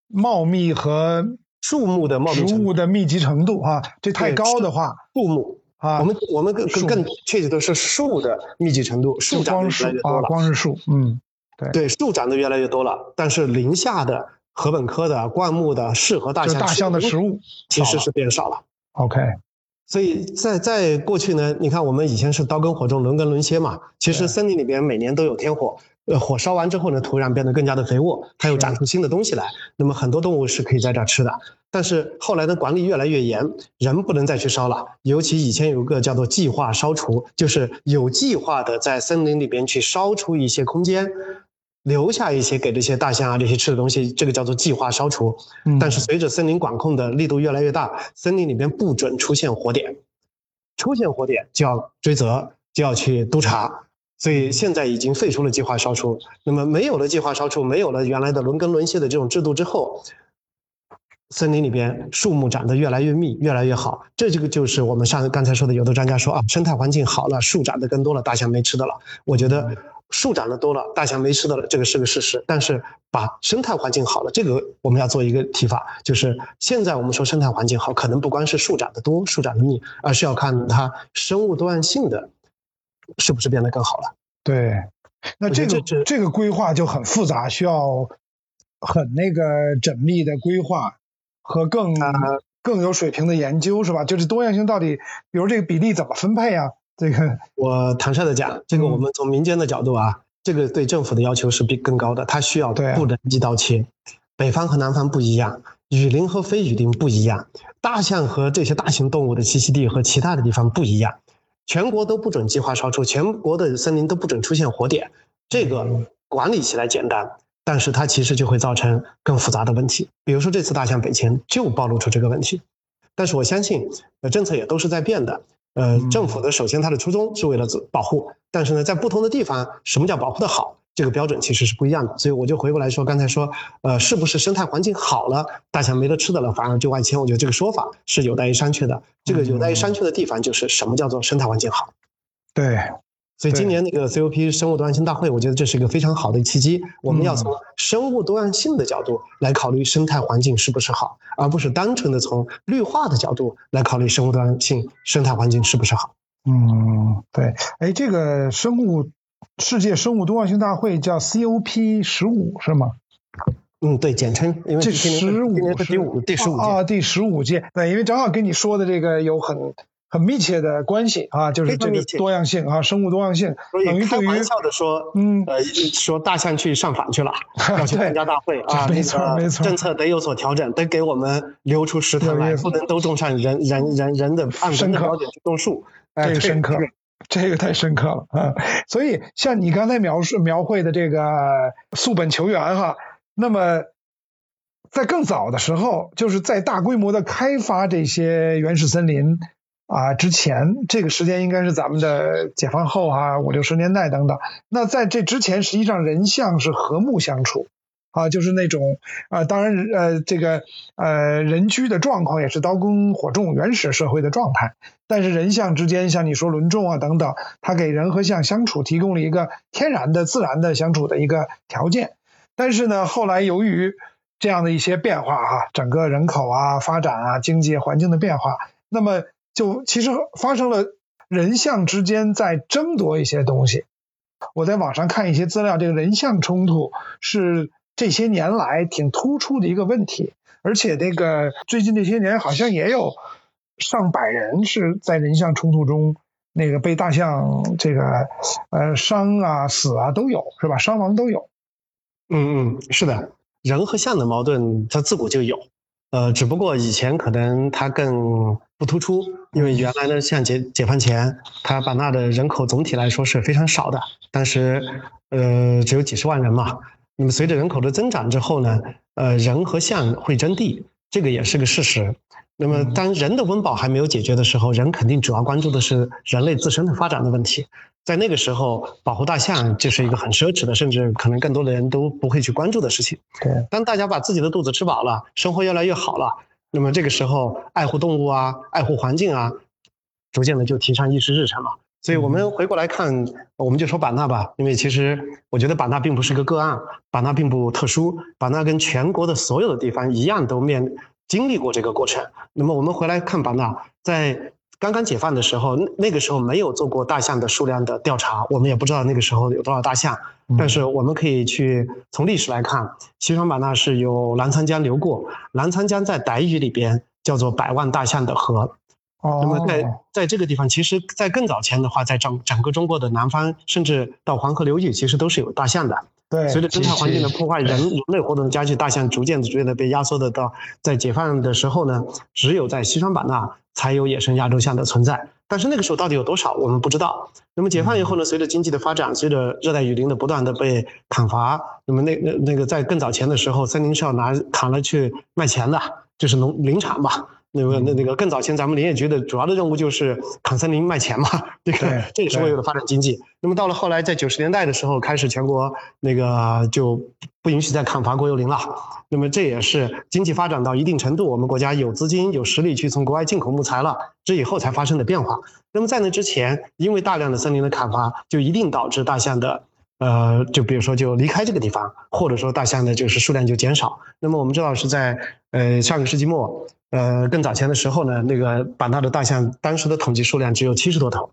Speaker 2: 茂密和
Speaker 1: 树木的茂密、
Speaker 2: 植物的密集程度啊，这太高的话，
Speaker 1: 树木。啊，我们我们更更更确切的是树的密集程度，树长得越来越多了。
Speaker 2: 光是树，嗯，对
Speaker 1: 对，树长得越来越多了，但是林下的禾本科的灌木的适合大象
Speaker 2: 大象的食物
Speaker 1: 其实是变少了。
Speaker 2: OK，
Speaker 1: 所以在在过去呢，你看我们以前是刀耕火种，轮耕轮歇嘛，其实森林里边每年都有天火。呃，火烧完之后呢，土壤变得更加的肥沃，它又长出新的东西来。那么很多动物是可以在这儿吃的。但是后来的管理越来越严，人不能再去烧了。尤其以前有个叫做计划烧除，就是有计划的在森林里边去烧出一些空间，留下一些给这些大象啊这些吃的东西，这个叫做计划烧除。但是随着森林管控的力度越来越大，森林里边不准出现火点，出现火点就要追责，就要去督查。所以现在已经废除了计划烧除，那么没有了计划烧除，没有了原来的轮耕轮歇的这种制度之后，森林里边树木长得越来越密，越来越好。这这个就是我们上刚才说的，有的专家说啊，生态环境好了，树长得更多了，大象没吃的了。我觉得树长得多了，大象没吃的了，这个是个事实。但是把生态环境好了，这个我们要做一个提法，就是现在我们说生态环境好，可能不光是树长得多，树长得密，而是要看它生物多样性的。是不是变得更好了？
Speaker 2: 对，那这个这个规划就很复杂，需要很那个缜密的规划和更更有水平的研究，是吧？就是多样性到底，比如这个比例怎么分配啊？这个 [laughs]
Speaker 1: 我坦率的讲，这个我们从民间的角度啊，这个对政府的要求是比更高的，它需要不能一刀切。北方和南方不一样，雨林和非雨林不一样，大象和这些大型动物的栖息地和其他的地方不一样。全国都不准计划烧出，全国的森林都不准出现火点，这个管理起来简单，但是它其实就会造成更复杂的问题。比如说这次大象北迁就暴露出这个问题，但是我相信，呃，政策也都是在变的。呃，政府的首先它的初衷是为了保护，但是呢，在不同的地方，什么叫保护的好？这个标准其实是不一样的，所以我就回过来说，刚才说，呃，是不是生态环境好了，大象没得吃的了，反而就外迁？我觉得这个说法是有待于商榷的。这个有待于商榷的地方就是什么叫做生态环境好？
Speaker 2: 对，
Speaker 1: 所以今年那个 COP 生物多样性大会，我觉得这是一个非常好的契机。我们要从生物多样性的角度来考虑生态环境是不是好，而不是单纯的从绿化的角度来考虑生物多样性、生态环境是不是好。
Speaker 2: 嗯，对。哎，这个生物。世界生物多样性大会叫 COP 十五是吗？
Speaker 1: 嗯，对，简称。因为
Speaker 2: 这十五
Speaker 1: 是第五第十五届
Speaker 2: 啊，第十五届。对，因为正好跟你说的这个有很很密切的关系啊，就是这个多样性啊，生物多样性。等于
Speaker 1: 开玩笑的说，嗯，呃，说大象去上访去了，[laughs] 要去参加大会啊，[laughs]
Speaker 2: 没错没错，
Speaker 1: 政策得有所调整，得给我们留出食堂来，不能都种上人人人人的按人的标准去种树。
Speaker 2: 这个深刻。这个太深刻了啊！所以像你刚才描述描绘的这个溯本求源哈，那么在更早的时候，就是在大规模的开发这些原始森林，啊之前，这个时间应该是咱们的解放后啊五六十年代等等。那在这之前，实际上人象是和睦相处。啊，就是那种，啊，当然，呃，这个，呃，人居的状况也是刀耕火种原始社会的状态，但是人象之间，像你说轮种啊等等，它给人和象相处提供了一个天然的、自然的相处的一个条件。但是呢，后来由于这样的一些变化啊，整个人口啊、发展啊、经济环境的变化，那么就其实发生了人象之间在争夺一些东西。我在网上看一些资料，这个人象冲突是。这些年来挺突出的一个问题，而且那个最近这些年好像也有上百人是在人象冲突中那个被大象这个呃伤啊死啊都有是吧？伤亡都有。
Speaker 1: 嗯嗯，是的，人和象的矛盾它自古就有，呃，只不过以前可能它更不突出，因为原来呢像解解放前，它把那的人口总体来说是非常少的，当时呃只有几十万人嘛。那么随着人口的增长之后呢，呃，人和象会争地，这个也是个事实。那么当人的温饱还没有解决的时候，人肯定主要关注的是人类自身的发展的问题。在那个时候，保护大象就是一个很奢侈的，甚至可能更多的人都不会去关注的事情。
Speaker 2: 对，
Speaker 1: 当大家把自己的肚子吃饱了，生活越来越好了，那么这个时候爱护动物啊，爱护环境啊，逐渐的就提上议事日程了。所以我们回过来看，我们就说版纳吧，因为其实我觉得版纳并不是个个案，版纳并不特殊，版纳跟全国的所有的地方一样，都面经历过这个过程。那么我们回来看版纳，在刚刚解放的时候，那个时候没有做过大象的数量的调查，我们也不知道那个时候有多少大象。但是我们可以去从历史来看，西双版纳是有澜沧江流过，澜沧江在傣语里边叫做百万大象的河。那么在在这个地方，其实，在更早前的话，在整整个中国的南方，甚至到黄河流域，其实都是有大象的。
Speaker 2: 对，
Speaker 1: 随着生态环境的破坏，人人类活动的加剧，大象逐渐逐渐的被压缩的到，在解放的时候呢，只有在西双版纳才有野生亚洲象的存在。但是那个时候到底有多少，我们不知道。那么解放以后呢，随着经济的发展，随着热带雨林的不断的被砍伐，那么那那那个在更早前的时候，森林是要拿砍了去卖钱的，就是农林产嘛。那个那那个更早前，咱们林业局的主要的任务就是砍森林卖钱嘛，这个这也是为了发展经济。那么到了后来，在九十年代的时候，开始全国那个就不允许再砍伐国有林了。那么这也是经济发展到一定程度，我们国家有资金有实力去从国外进口木材了，这以后才发生的变化。那么在那之前，因为大量的森林的砍伐，就一定导致大象的呃，就比如说就离开这个地方，或者说大象的就是数量就减少。那么我们知道是在呃上个世纪末。呃，更早前的时候呢，那个版纳的大象当时的统计数量只有七十多头，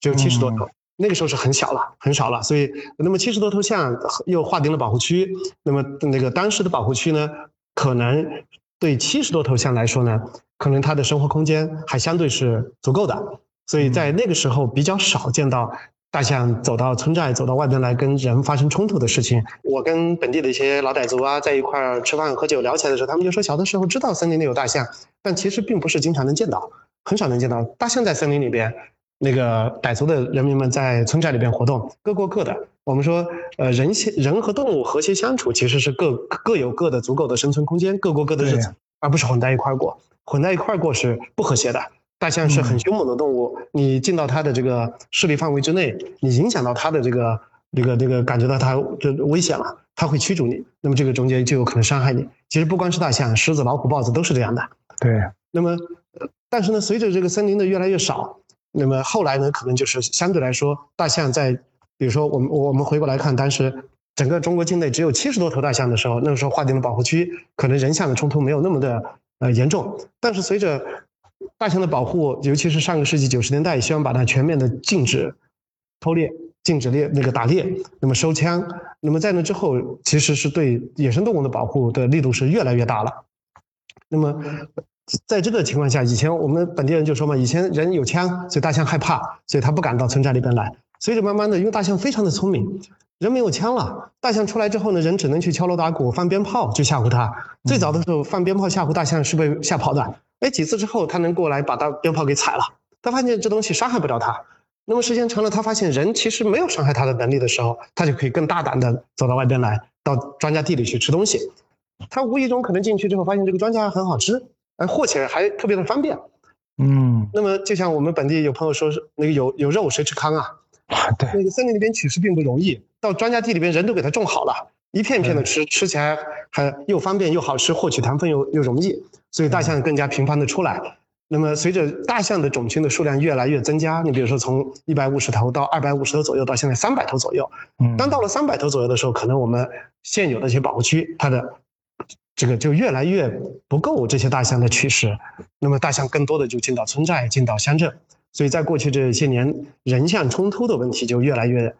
Speaker 1: 只有七十多头，那个时候是很小了，很少了。所以，那么七十多头象又划定了保护区，那么那个当时的保护区呢，可能对七十多头象来说呢，可能它的生活空间还相对是足够的，所以在那个时候比较少见到。大象走到村寨，走到外边来跟人发生冲突的事情，我跟本地的一些老傣族啊在一块儿吃饭喝酒聊起来的时候，他们就说小的时候知道森林里有大象，但其实并不是经常能见到，很少能见到大象在森林里边。那个傣族的人民们在村寨里边活动，各过各的。我们说，呃，人人和动物和谐相处，其实是各各有各的足够的生存空间，各过各的日子，而不是混在一块儿过。混在一块儿过是不和谐的。大象是很凶猛的动物，你进到它的这个势力范围之内，你影响到它的这个、这个、这个，感觉到它就危险了，它会驱逐你，那么这个中间就有可能伤害你。其实不光是大象，狮子、老虎、豹子都是这样的。
Speaker 2: 对。
Speaker 1: 那么，但是呢，随着这个森林的越来越少，那么后来呢，可能就是相对来说，大象在，比如说我们我们回过来看，当时整个中国境内只有七十多头大象的时候，那个时候划定了保护区，可能人象的冲突没有那么的呃严重，但是随着大象的保护，尤其是上个世纪九十年代，希望把它全面的禁止偷猎、禁止猎那个打猎，那么收枪。那么在那之后，其实是对野生动物的保护的力度是越来越大了。那么在这个情况下，以前我们本地人就说嘛，以前人有枪，所以大象害怕，所以他不敢到村寨里边来。随着慢慢的，因为大象非常的聪明，人没有枪了，大象出来之后呢，人只能去敲锣打鼓、放鞭炮去吓唬它。最早的时候，放鞭炮吓唬大象是被吓跑的。哎，几次之后，他能过来把他鞭炮给踩了。他发现这东西伤害不了他。那么时间长了，他发现人其实没有伤害他的能力的时候，他就可以更大胆的走到外边来，到庄稼地里去吃东西。他无意中可能进去之后，发现这个庄稼很好吃，哎，获起来还特别的方便。
Speaker 2: 嗯，
Speaker 1: 那么就像我们本地有朋友说，是那个有有肉谁吃糠啊？
Speaker 2: 对，
Speaker 1: 那个森林里边取食并不容易，到庄稼地里边人都给它种好了，一片片的吃，吃起来还又方便又好吃，获取糖分又又容易，所以大象更加频繁的出来。那么随着大象的种群的数量越来越增加，你比如说从一百五十头到二百五十头左右，到现在三百头左右。
Speaker 2: 嗯，
Speaker 1: 当到了三百头左右的时候，可能我们现有的一些保护区，它的这个就越来越不够这些大象的取食，那么大象更多的就进到村寨、进到乡镇，所以在过去这些年，人象冲突的问题就越来越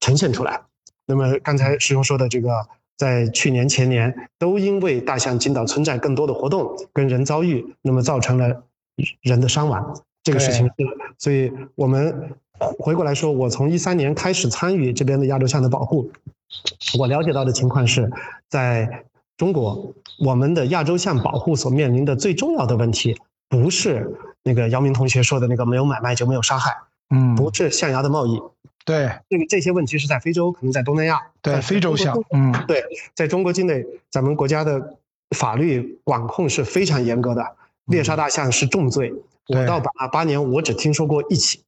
Speaker 1: 呈现出来。那么刚才师兄说的这个，在去年前年都因为大象进到村寨更多的活动，跟人遭遇，那么造成了人的伤亡，这个事情是，所以我们回过来说，我从一三年开始参与这边的亚洲象的保护，我了解到的情况是，在中国，我们的亚洲象保护所面临的最重要的问题，不是那个姚明同学说的那个没有买卖就没有杀害，
Speaker 2: 嗯，
Speaker 1: 不是象牙的贸易，
Speaker 2: 对，
Speaker 1: 这个这些问题是在非洲，可能在东南亚，
Speaker 2: 对，非洲象，嗯，
Speaker 1: 对，在中国境内，咱们国家的法律管控是非常严格的，猎杀大象是重罪。我到八八年，我只听说过一起，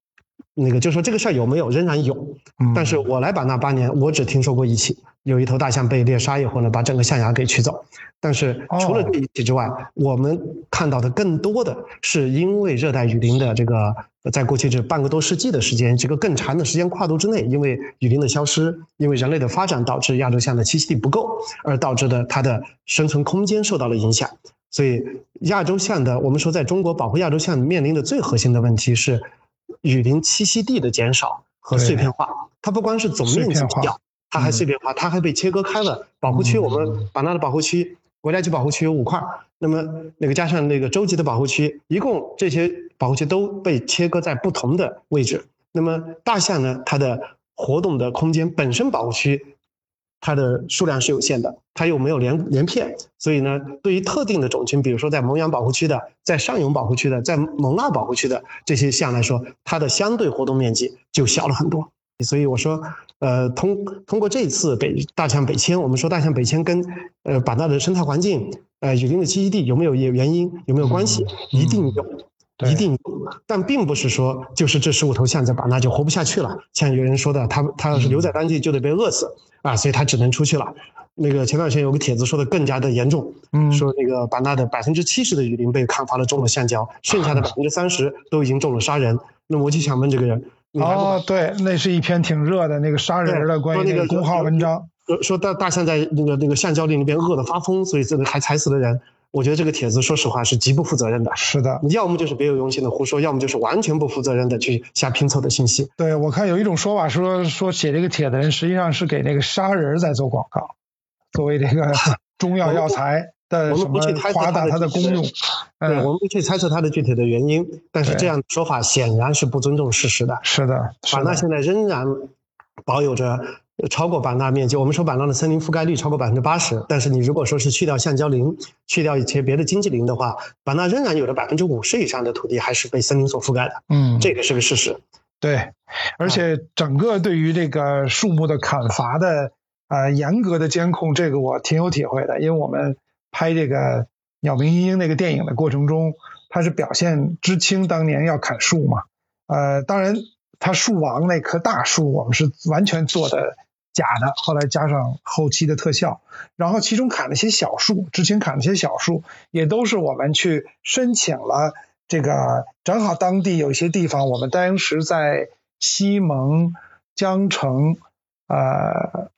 Speaker 1: 那个就说这个事儿有没有，仍然有，但是我来把那八年，我只听说过一起，有一头大象被猎杀以后呢，把整个象牙给取走。但是除了这一起之外，我们看到的更多的是因为热带雨林的这个，在过去这半个多世纪的时间，这个更长的时间跨度之内，因为雨林的消失，因为人类的发展导致亚洲象的栖息地不够，而导致的它的生存空间受到了影响。所以，亚洲象的，我们说，在中国保护亚洲象面临的最核心的问题是雨林栖息地的减少和碎片化。它不光是总面积小，它还碎片化，它还被切割开了。保护区，我们把那的保护区，国家级保护区有五块，那么那个加上那个州级的保护区，一共这些保护区都被切割在不同的位置。那么大象呢，它的活动的空间本身保护区。它的数量是有限的，它又没有连连片，所以呢，对于特定的种群，比如说在蒙阳保护区的、在上永保护区的、在蒙腊保护区的这些象来说，它的相对活动面积就小了很多。所以我说，呃，通通过这次北大象北迁，我们说大象北迁跟呃版纳的生态环境、呃雨林的栖息地有没有原因，有没有关系？一定有。一定有，但并不是说就是这十五头象在版纳就活不下去了。像有人说的，他他要是留在当地就得被饿死啊，所以他只能出去了。那个前段时间有个帖子说的更加的严重，嗯，说那个版纳的百分之七十的雨林被砍伐了种了橡胶，剩下的百分之三十都已经种了杀人。那我就想问这个人，
Speaker 2: 哦，对，那是一篇挺热的那个杀人的关于那个公号文章，
Speaker 1: 说说大大象在那个那个橡胶林里边饿得发疯，所以这个还踩死了人。我觉得这个帖子，说实话是极不负责任的。
Speaker 2: 是的，
Speaker 1: 要么就是别有用心的胡说，要么就是完全不负责任的去瞎拼凑的信息。
Speaker 2: 对，我看有一种说法说，说写这个帖的人实际上是给那个杀人在做广告，作为这个 [laughs] 中药药材的什么夸大它的功用。
Speaker 1: 对，我们不去猜测它的具体的原因，但是这样说法显然是不尊重事实的。
Speaker 2: 是的，
Speaker 1: 法纳现在仍然保有着。超过版纳面积，我们说版纳的森林覆盖率超过百分之八十，但是你如果说是去掉橡胶林，去掉一些别的经济林的话，版纳仍然有着百分之五十以上的土地还是被森林所覆盖的。
Speaker 2: 嗯，
Speaker 1: 这个是个事实。
Speaker 2: 对，而且整个对于这个树木的砍伐的呃严格的监控，这个我挺有体会的，因为我们拍这个《鸟鸣莺莺》那个电影的过程中，它是表现知青当年要砍树嘛，呃，当然它树王那棵大树，我们是完全做的。假的，后来加上后期的特效，然后其中砍了些小树，之前砍了些小树，也都是我们去申请了这个，正好当地有些地方，我们当时在西蒙、江城，呃，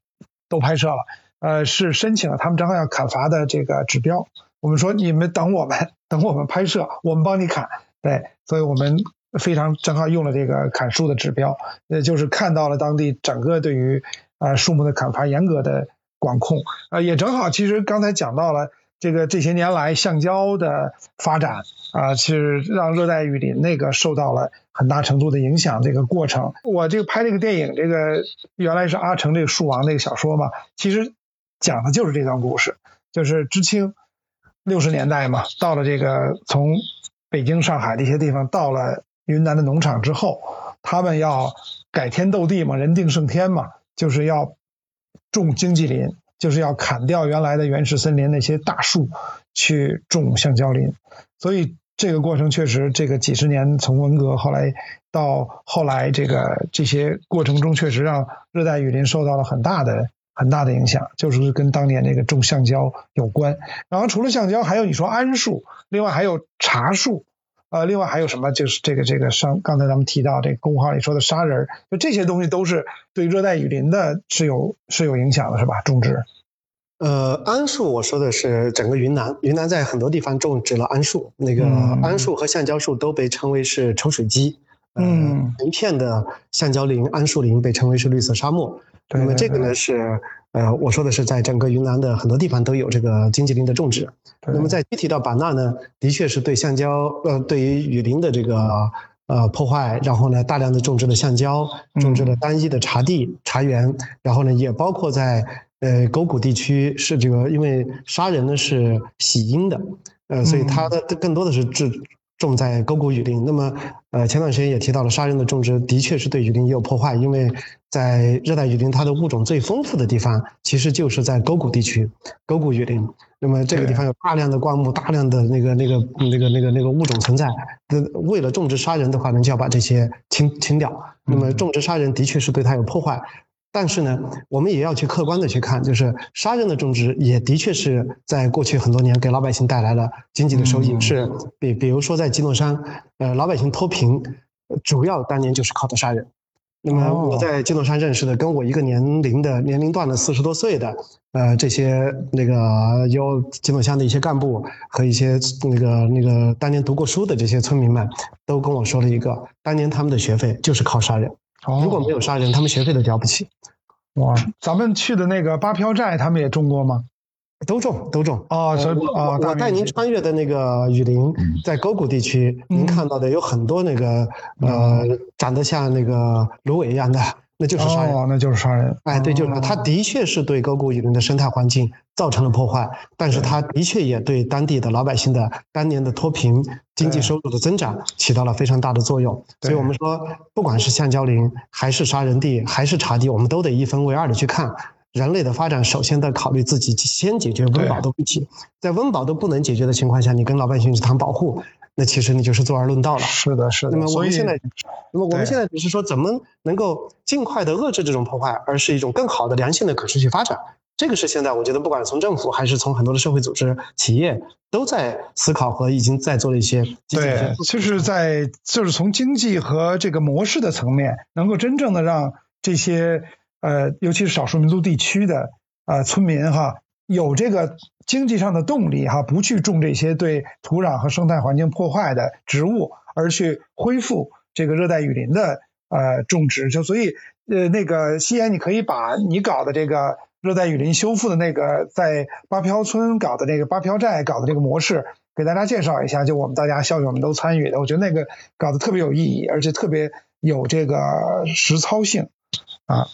Speaker 2: 都拍摄了，呃，是申请了他们正好要砍伐的这个指标，我们说你们等我们，等我们拍摄，我们帮你砍，对，所以我们非常正好用了这个砍树的指标，呃，就是看到了当地整个对于。啊，树木的砍伐严格的管控，啊，也正好，其实刚才讲到了这个这些年来橡胶的发展，啊，其实让热带雨林那个受到了很大程度的影响。这个过程，我这个拍这个电影，这个原来是阿城这个树王那个小说嘛，其实讲的就是这段故事，就是知青六十年代嘛，到了这个从北京、上海这些地方到了云南的农场之后，他们要改天斗地嘛，人定胜天嘛。就是要种经济林，就是要砍掉原来的原始森林那些大树，去种橡胶林。所以这个过程确实，这个几十年从文革后来到后来，这个这些过程中确实让热带雨林受到了很大的很大的影响，就是跟当年那个种橡胶有关。然后除了橡胶，还有你说桉树，另外还有茶树。呃，另外还有什么？就是这个这个上刚才咱们提到这个公号里说的沙仁，就这些东西都是对热带雨林的是有是有影响的，是吧？种植。
Speaker 1: 呃，桉树我说的是整个云南，云南在很多地方种植了桉树，那个桉树和橡胶树都被称为是抽水机。嗯，一片的橡胶林、桉树林被称为是绿色沙漠。那么这个呢是。呃，我说的是在整个云南的很多地方都有这个经济林的种植。那么在具体到版纳呢，的确是对橡胶，呃，对于雨林的这个呃破坏，然后呢，大量的种植了橡胶，种植了单一的茶地、茶园，然后呢，也包括在呃沟谷地区是这个，因为杀人呢是喜阴的，呃，所以它的更多的是治。种在沟谷雨林，那么，呃，前段时间也提到了，沙人的种植的确是对雨林也有破坏，因为在热带雨林，它的物种最丰富的地方，其实就是在沟谷地区，沟谷雨林。那么这个地方有大量的灌木，大量的那个那个那个那个那个物种存在。那为了种植沙人的话呢，就要把这些清清掉。那么种植沙人的确是对它有破坏。但是呢，我们也要去客观的去看，就是沙人的种植也的确是在过去很多年给老百姓带来了经济的收益。是比比如说在基诺山，呃，老百姓脱贫，主要当年就是靠的沙人。那么我在基诺山认识的，跟我一个年龄的年龄段的四十多岁的，呃，这些那个有基诺乡的一些干部和一些那个那个当年读过书的这些村民们，都跟我说了一个，当年他们的学费就是靠沙人。如果没有杀人，他们学费都交不起。
Speaker 2: 哇，[laughs] 咱们去的那个八漂寨，他们也种过吗？
Speaker 1: 都种，都种。
Speaker 2: 啊，所以
Speaker 1: 我我带您穿越的那个雨林，在沟谷地区，您看到的有很多那个呃，长得像那个芦苇一样的。那就是杀人，
Speaker 2: 那就是杀人。
Speaker 1: 哎，对，就是他的确是对沟谷雨林的生态环境造成了破坏，但是他的确也对当地的老百姓的当年的脱贫、经济收入的增长起到了非常大的作用。所以我们说，不管是橡胶林，还是杀人地，还是茶地，我们都得一分为二的去看。人类的发展，首先得考虑自己先解决温饱的问题，在温饱都不能解决的情况下，你跟老百姓去谈保护。那其实你就是坐而论道了。
Speaker 2: 是的，是的。
Speaker 1: 那么我们现在，那么我们现在只是说怎么能够尽快的遏制这种破坏，而是一种更好的良性的可持续发展。这个是现在我觉得不管从政府还是从很多的社会组织、企业都在思考和已经在做的一些。
Speaker 2: 对，就是在就是从经济和这个模式的层面，能够真正的让这些呃，尤其是少数民族地区的呃村民哈。有这个经济上的动力哈，不去种这些对土壤和生态环境破坏的植物，而去恢复这个热带雨林的呃种植。就所以呃那个西安，你可以把你搞的这个热带雨林修复的那个在八飘村搞的那个八飘寨搞的这个模式，给大家介绍一下。就我们大家校友们都参与的，我觉得那个搞得特别有意义，而且特别有这个实操性啊。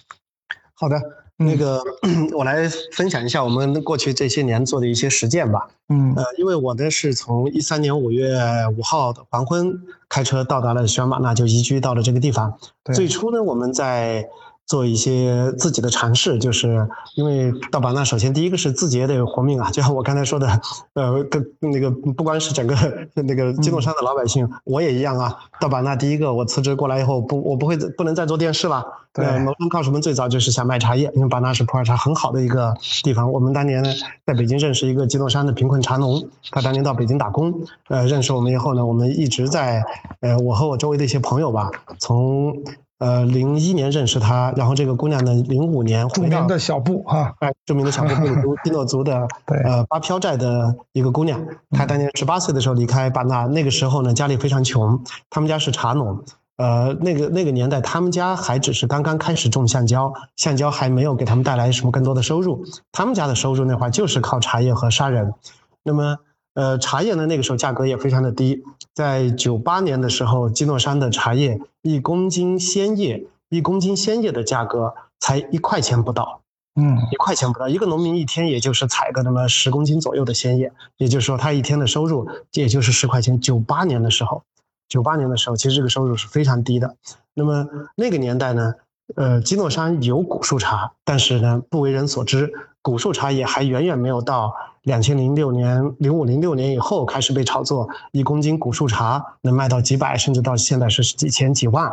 Speaker 1: 好的。那个，[clears throat] 我来分享一下我们过去这些年做的一些实践吧。嗯，呃，因为我呢是从一三年五月五号的黄昏开车到达了喜马那就移居到了这个地方。最初呢，我们在。做一些自己的尝试，就是因为到版纳，首先第一个是自己也得活命啊，就像我刚才说的，呃，跟那个不光是整个那个基诺山的老百姓，我也一样啊。到版纳第一个，我辞职过来以后，不，我不会不能再做电视了。
Speaker 2: 对，
Speaker 1: 谋生靠什么最早就是想卖茶叶，因为版纳是普洱茶很好的一个地方。我们当年在北京认识一个基诺山的贫困茶农，他当年到北京打工，呃，认识我们以后呢，我们一直在，呃，我和我周围的一些朋友吧，从。呃，零一年认识她，然后这个姑娘呢，零五年
Speaker 2: 著名的小布哈，
Speaker 1: 哎，著名的小布布族基诺族的 [laughs] 呃巴飘寨的一个姑娘，她当年十八岁的时候离开巴纳，那个时候呢家里非常穷，他们家是茶农，呃，那个那个年代他们家还只是刚刚开始种橡胶，橡胶还没有给他们带来什么更多的收入，他们家的收入那会儿就是靠茶叶和杀人，那么。呃，茶叶呢，那个时候价格也非常的低，在九八年的时候，基诺山的茶叶一公斤鲜叶，一公斤鲜叶的价格才一块钱不到，嗯，一块钱不到，一个农民一天也就是采个那么十公斤左右的鲜叶，也就是说他一天的收入也就是十块钱。九八年的时候，九八年的时候，其实这个收入是非常低的。那么那个年代呢，呃，基诺山有古树茶，但是呢不为人所知，古树茶叶还远远没有到。两千零六年、零五零六年以后开始被炒作，一公斤古树茶能卖到几百，甚至到现在是几千几万。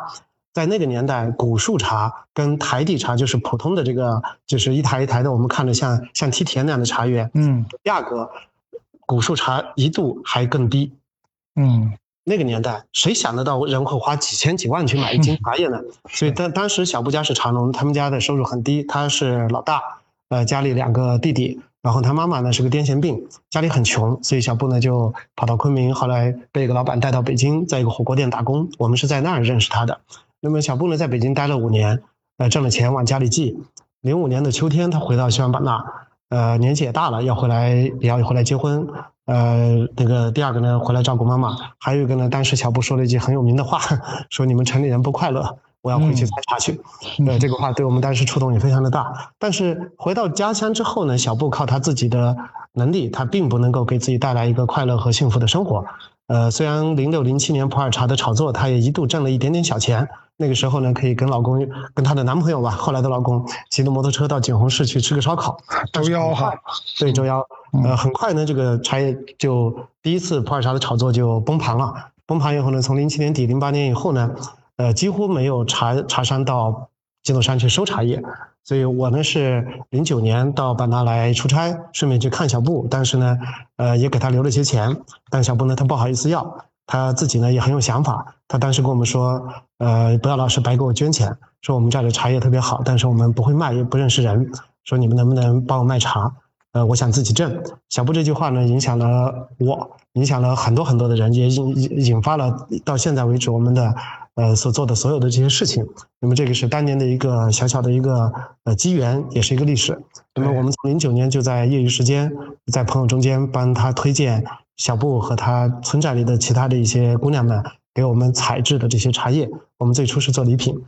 Speaker 1: 在那个年代，古树茶跟台地茶就是普通的这个，就是一台一台的，我们看着像像梯田那样的茶园，
Speaker 2: 嗯，
Speaker 1: 价格，古树茶一度还更低，
Speaker 2: 嗯。
Speaker 1: 那个年代，谁想得到人会花几千几万去买一斤 [laughs] 茶叶呢？所以当当时小布家是茶农，他们家的收入很低，他是老大，呃，家里两个弟弟，然后他妈妈呢是个癫痫病，家里很穷，所以小布呢就跑到昆明，后来被一个老板带到北京，在一个火锅店打工。我们是在那儿认识他的。那么小布呢在北京待了五年，呃，挣了钱往家里寄。零五年的秋天，他回到西双版纳，呃，年纪也大了，要回来也要回来结婚。呃，那个第二个呢，回来照顾妈妈；还有一个呢，当时小布说了一句很有名的话，[laughs] 说你们城里人不快乐，我要回去采茶去。呃，这个话对我们当时触动也非常的大。但是回到家乡之后呢，小布靠他自己的能力，他并不能够给自己带来一个快乐和幸福的生活。呃，虽然零六零七年普洱茶的炒作，他也一度挣了一点点小钱。那个时候呢，可以跟老公、跟她的男朋友吧，后来的老公骑着摩托车到景洪市去吃个烧烤。
Speaker 2: 周幺哈，
Speaker 1: 对周幺。呃，很快呢，这个茶叶就第一次普洱茶的炒作就崩盘了。崩盘以后呢，从零七年底、零八年以后呢，呃，几乎没有茶茶商到基诺山去收茶叶。所以我呢是零九年到版纳来出差，顺便去看小布，但是呢，呃，也给他留了些钱，但小布呢他不好意思要，他自己呢也很有想法，他当时跟我们说，呃，不要老是白给我捐钱，说我们这儿的茶叶特别好，但是我们不会卖，也不认识人，说你们能不能帮我卖茶？呃，我想自己挣。小布这句话呢，影响了我，影响了很多很多的人，也引引发了到现在为止我们的呃所做的所有的这些事情。那么这个是当年的一个小小的一个呃机缘，也是一个历史。那么我们从零九年就在业余时间，在朋友中间帮他推荐小布和他村寨里的其他的一些姑娘们给我们采制的这些茶叶。我们最初是做礼品，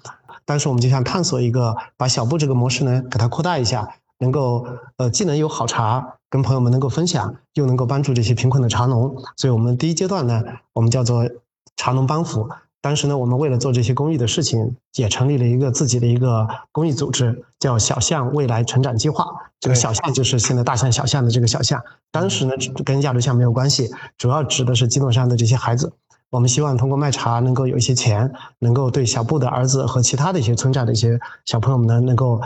Speaker 1: 但是我们就想探索一个把小布这个模式呢，给它扩大一下。能够呃，既能有好茶跟朋友们能够分享，又能够帮助这些贫困的茶农，所以我们第一阶段呢，我们叫做茶农帮扶。当时呢，我们为了做这些公益的事情，也成立了一个自己的一个公益组织，叫小象未来成长计划。这个小象就是现在大象小象的这个小象。当时呢，跟亚洲象没有关系，主要指的是基诺山的这些孩子。我们希望通过卖茶能够有一些钱，能够对小布的儿子和其他的一些村寨的一些小朋友们呢，能够。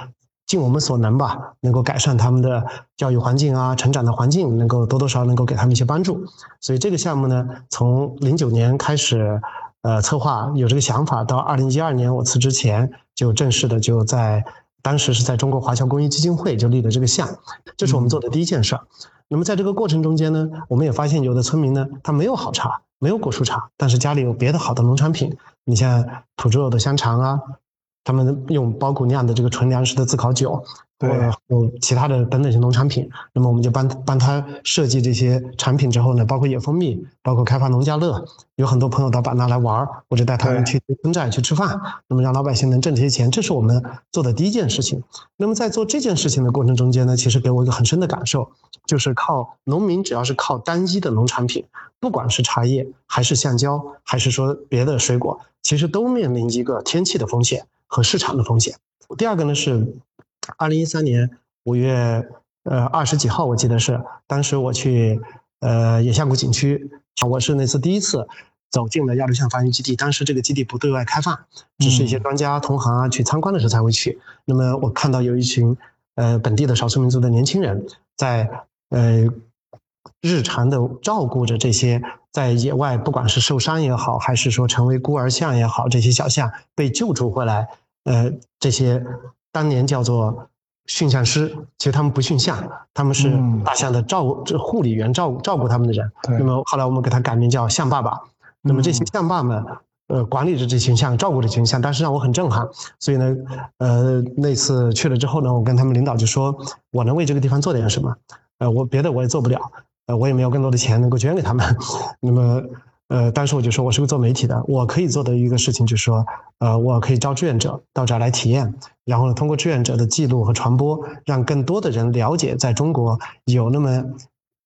Speaker 1: 尽我们所能吧，能够改善他们的教育环境啊，成长的环境，能够多多少少能够给他们一些帮助。所以这个项目呢，从零九年开始，呃，策划有这个想法，到二零一二年我辞职前，就正式的就在当时是在中国华侨公益基金会就立了这个项，这是我们做的第一件事儿。那么在这个过程中间呢，我们也发现有的村民呢，他没有好茶，没有果蔬茶，但是家里有别的好的农产品，你像土猪肉的香肠啊。他们用包谷酿的这个纯粮食的自烤酒，
Speaker 2: 对，
Speaker 1: 有其他的等等些农产品。那么我们就帮帮他设计这些产品之后呢，包括野蜂蜜，包括开发农家乐。有很多朋友到版纳来玩，或者带他们去村寨去吃饭，那么让老百姓能挣这些钱，这是我们做的第一件事情。那么在做这件事情的过程中间呢，其实给我一个很深的感受，就是靠农民只要是靠单一的农产品，不管是茶叶还是橡胶，还是说别的水果，其实都面临一个天气的风险。和市场的风险。第二个呢是，二零一三年五月呃二十几号，我记得是当时我去呃野象谷景区，我是那次第一次走进了亚洲象繁育基地。当时这个基地不对外开放，只是一些专家同行啊去参观的时候才会去。那么我看到有一群呃本地的少数民族的年轻人在呃日常的照顾着这些。在野外，不管是受伤也好，还是说成为孤儿象也好，这些小象被救助回来，呃，这些当年叫做驯象师，其实他们不驯象，他们是大象的照顾、护理员，照顾照顾他们的人。那么后来我们给他改名叫象爸爸。那么这些象爸们，呃，管理着这群象，照顾这群象，但是让我很震撼。所以呢，呃，那次去了之后呢，我跟他们领导就说，我能为这个地方做点什么？呃，我别的我也做不了。呃，我也没有更多的钱能够捐给他们，那么，呃，当时我就说，我是个做媒体的，我可以做的一个事情就是说，呃，我可以招志愿者到这儿来体验，然后呢，通过志愿者的记录和传播，让更多的人了解，在中国有那么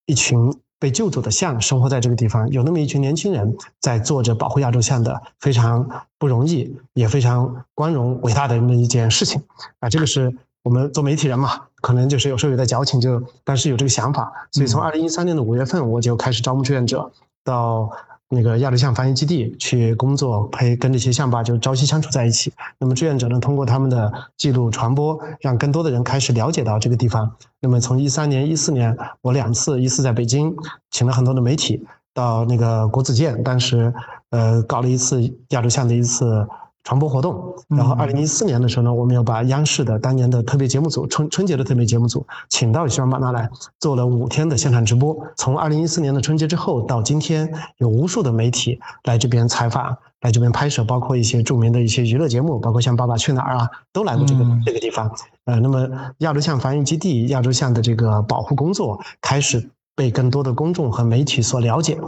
Speaker 1: 一群被救助的象生活在这个地方，有那么一群年轻人在做着保护亚洲象的非常不容易也非常光荣伟大的那么一件事情，啊，这个是我们做媒体人嘛，可能就是有时候有点矫情，就但是有这个想法，所以从二零一三年的五月份，我就开始招募志愿者到那个亚洲象繁育基地去工作，陪跟这些象爸就朝夕相处在一起。那么志愿者呢，通过他们的记录传播，让更多的人开始了解到这个地方。那么从一三年、一四年，我两次，一次在北京，请了很多的媒体到那个国子监，当时呃搞了一次亚洲象的一次。传播活动，然后二零一四年的时候呢，我们又把央视的当年的特别节目组春春节的特别节目组请到西双版纳来，做了五天的现场直播。从二零一四年的春节之后到今天，有无数的媒体来这边采访，来这边拍摄，包括一些著名的一些娱乐节目，包括像《爸爸去哪儿》啊，都来过这个这个地方。呃，那么亚洲象繁育基地、亚洲象的这个保护工作开始被更多的公众和媒体所了解。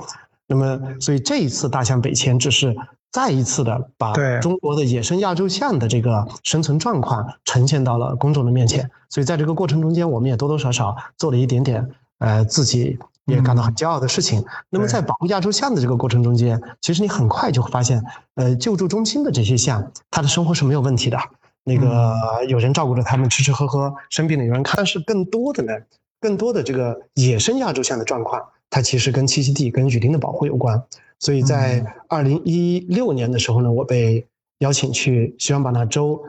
Speaker 1: 那么，所以这一次大象北迁只是。再一次的把中国的野生亚洲象的这个生存状况呈现到了公众的面前，所以在这个过程中间，我们也多多少少做了一点点，呃，自己也感到很骄傲的事情。那么在保护亚洲象的这个过程中间，其实你很快就会发现，呃，救助中心的这些象，它的生活是没有问题的，那个有人照顾着它们吃吃喝喝，生病了有人看。但是更多的呢，更多的这个野生亚洲象的状况，它其实跟栖息地、跟雨林的保护有关。所以在二零一六年的时候呢，我被邀请去西双版纳州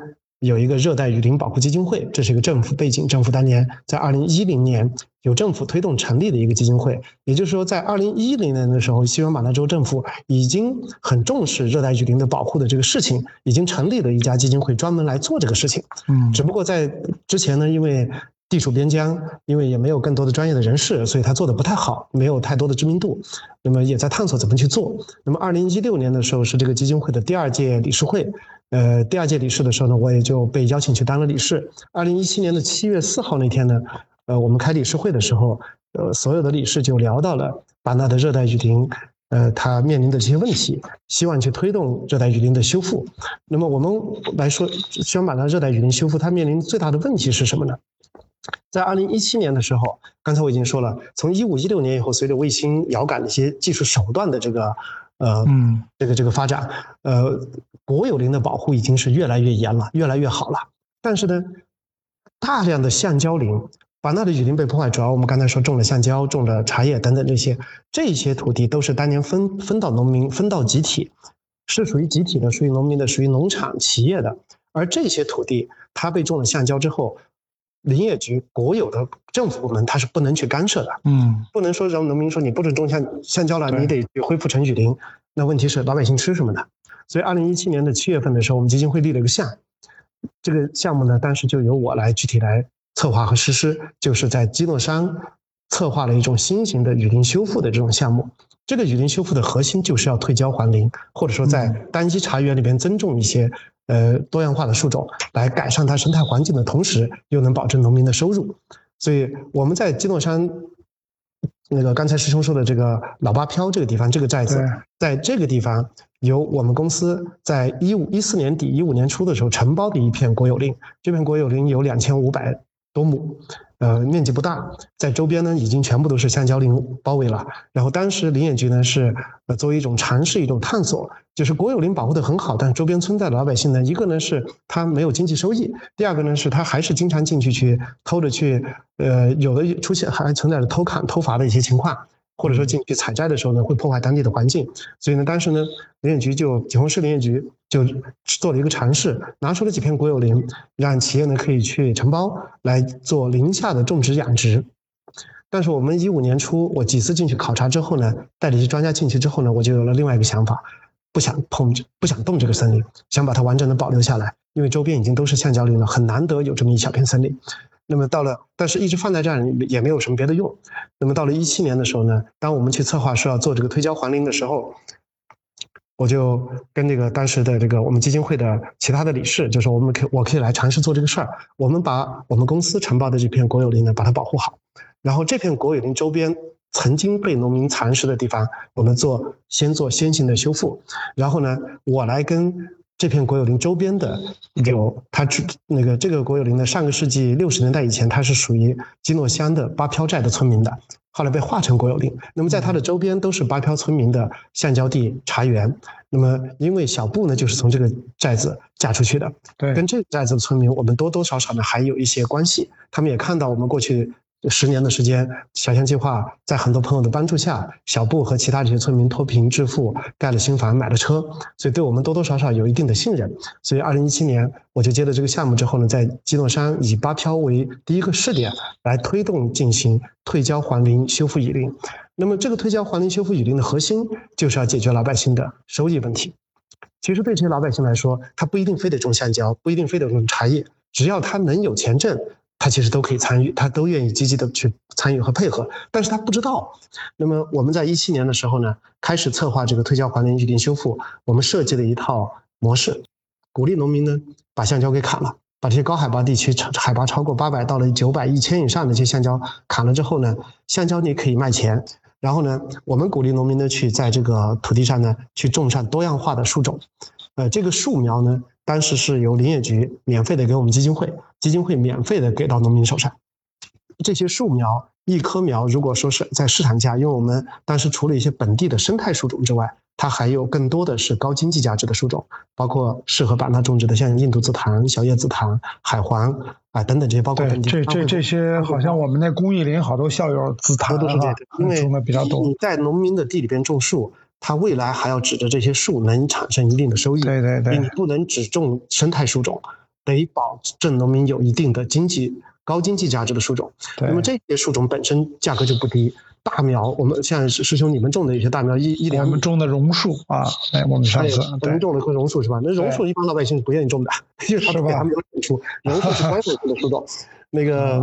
Speaker 1: 有一个热带雨林保护基金会，这是一个政府背景，政府当年在二零一零年由政府推动成立的一个基金会。也就是说，在二零一零年的时候，西双版纳州政府已经很重视热带雨林的保护的这个事情，已经成立了一家基金会专门来做这个事情。嗯，只不过在之前呢，因为地处边疆，因为也没有更多的专业的人士，所以他做的不太好，没有太多的知名度。那么也在探索怎么去做。那么二零一六年的时候是这个基金会的第二届理事会，呃，第二届理事的时候呢，我也就被邀请去当了理事。二零一七年的七月四号那天呢，呃，我们开理事会的时候，呃，所有的理事就聊到了版纳的热带雨林，呃，它面临的这些问题，希望去推动热带雨林的修复。那么我们来说，希望版纳热带雨林修复，它面临最大的问题是什么呢？在二零一七年的时候，刚才我已经说了，从一五一六年以后，随着卫星遥感的一些技术手段的这个呃，嗯，这个这个发展，呃，国有林的保护已经是越来越严了，越来越好了。但是呢，大量的橡胶林，版纳的雨林被破坏，主要我们刚才说种了橡胶、种了茶叶等等这些，这些土地都是当年分分到农民、分到集体，是属于集体的，属于农民的，属于农场企业的。而这些土地，它被种了橡胶之后。林业局国有的政府部门，它是不能去干涉的。嗯，不能说让农民说你不准种橡橡胶了，你得恢复成雨林。那问题是老百姓吃什么呢？所以，二零一七年的七月份的时候，我们基金会立了一个项，这个项目呢，当时就由我来具体来策划和实施，就是在基诺山策划了一种新型的雨林修复的这种项目。这个雨林修复的核心就是要退焦还林，或者说在单一茶园里边增种一些。呃，多样化的树种来改善它生态环境的同时，又能保证农民的收入。所以我们在基诺山那个刚才师兄说的这个老八漂这个地方，这个寨子，在这个地方由我们公司在一五一四年底、一五年初的时候承包的一片国有林，这片国有林有两千五百多亩。呃，面积不大，在周边呢已经全部都是橡胶林包围了。然后当时林业局呢是呃作为一种尝试、一种探索，就是国有林保护的很好，但是周边村寨的老百姓呢，一个呢是他没有经济收益，第二个呢是他还是经常进去去偷着去，呃，有的出现还存在着偷砍、偷伐的一些情况。或者说进去采摘的时候呢，会破坏当地的环境，所以呢，当时呢，林业局就景洪市林业局就做了一个尝试，拿出了几片国有林，让企业呢可以去承包来做林下的种植养殖。但是我们一五年初，我几次进去考察之后呢，带了一些专家进去之后呢，我就有了另外一个想法，不想碰，不想动这个森林，想把它完整的保留下来，因为周边已经都是橡胶林了，很难得有这么一小片森林。那么到了，但是一直放在这儿也没有什么别的用。那么到了一七年的时候呢，当我们去策划说要做这个推销还林的时候，我就跟这个当时的这个我们基金会的其他的理事，就说我们可我可以来尝试做这个事儿。我们把我们公司承包的这片国有林呢，把它保护好。然后这片国有林周边曾经被农民蚕食的地方，我们做先做先行的修复。然后呢，我来跟。这片国有林周边的有，它那个这个国有林呢，上个世纪六十年代以前，它是属于基诺乡的八漂寨的村民的。后来被划成国有林。那么在它的周边都是八漂村民的橡胶地茶园。那么因为小布呢就是从这个寨子嫁出去的，
Speaker 2: 对，
Speaker 1: 跟这个寨子的村民我们多多少少呢还有一些关系。他们也看到我们过去。十年的时间，小象计划在很多朋友的帮助下，小布和其他这些村民脱贫致富，盖了新房，买了车，所以对我们多多少少有一定的信任。所以，二零一七年我就接了这个项目之后呢，在基诺山以八漂为第一个试点，来推动进行退郊还林、修复雨林。那么，这个退郊还林、修复雨林的核心就是要解决老百姓的收益问题。其实，对这些老百姓来说，他不一定非得种橡胶，不一定非得种茶叶，只要他能有钱挣。他其实都可以参与，他都愿意积极的去参与和配合，但是他不知道。那么我们在一七年的时候呢，开始策划这个退郊还林雨林修复，我们设计了一套模式，鼓励农民呢把橡胶给砍了，把这些高海拔地区海拔超过八百到了九百、一千以上的这些橡胶砍了之后呢，橡胶你可以卖钱，然后呢，我们鼓励农民呢去在这个土地上呢去种上多样化的树种，呃，这个树苗呢。当时是由林业局免费的给我们基金会，基金会免费的给到农民手上。这些树苗，一棵苗如果说是在市场价，因为我们当时除了一些本地的生态树种之外，它还有更多的是高经济价值的树种，包括适合版纳种植的，像印度紫檀、小叶紫檀、海黄啊等等这些，包括本地。
Speaker 2: 这这这些好像我们那公益林好多校友紫檀
Speaker 1: 都是这样，因为
Speaker 2: 种的比较多。
Speaker 1: 你在农民的地里边种树。它未来还要指着这些树能产生一定的收益，
Speaker 2: 对对对，
Speaker 1: 你不能只种生态树种，得保证农民有一定的经济高经济价值的树种。那么这些树种本身价格就不低，大苗我们像师兄你们种的一些大苗一一两，
Speaker 2: 我们种的榕树啊，哎，我们上次
Speaker 1: 我们种了棵榕树是吧？那榕树一般老百姓是不愿意种的，[laughs] 因为它给他们有好处。[laughs] 榕树是观赏性的树种。那个，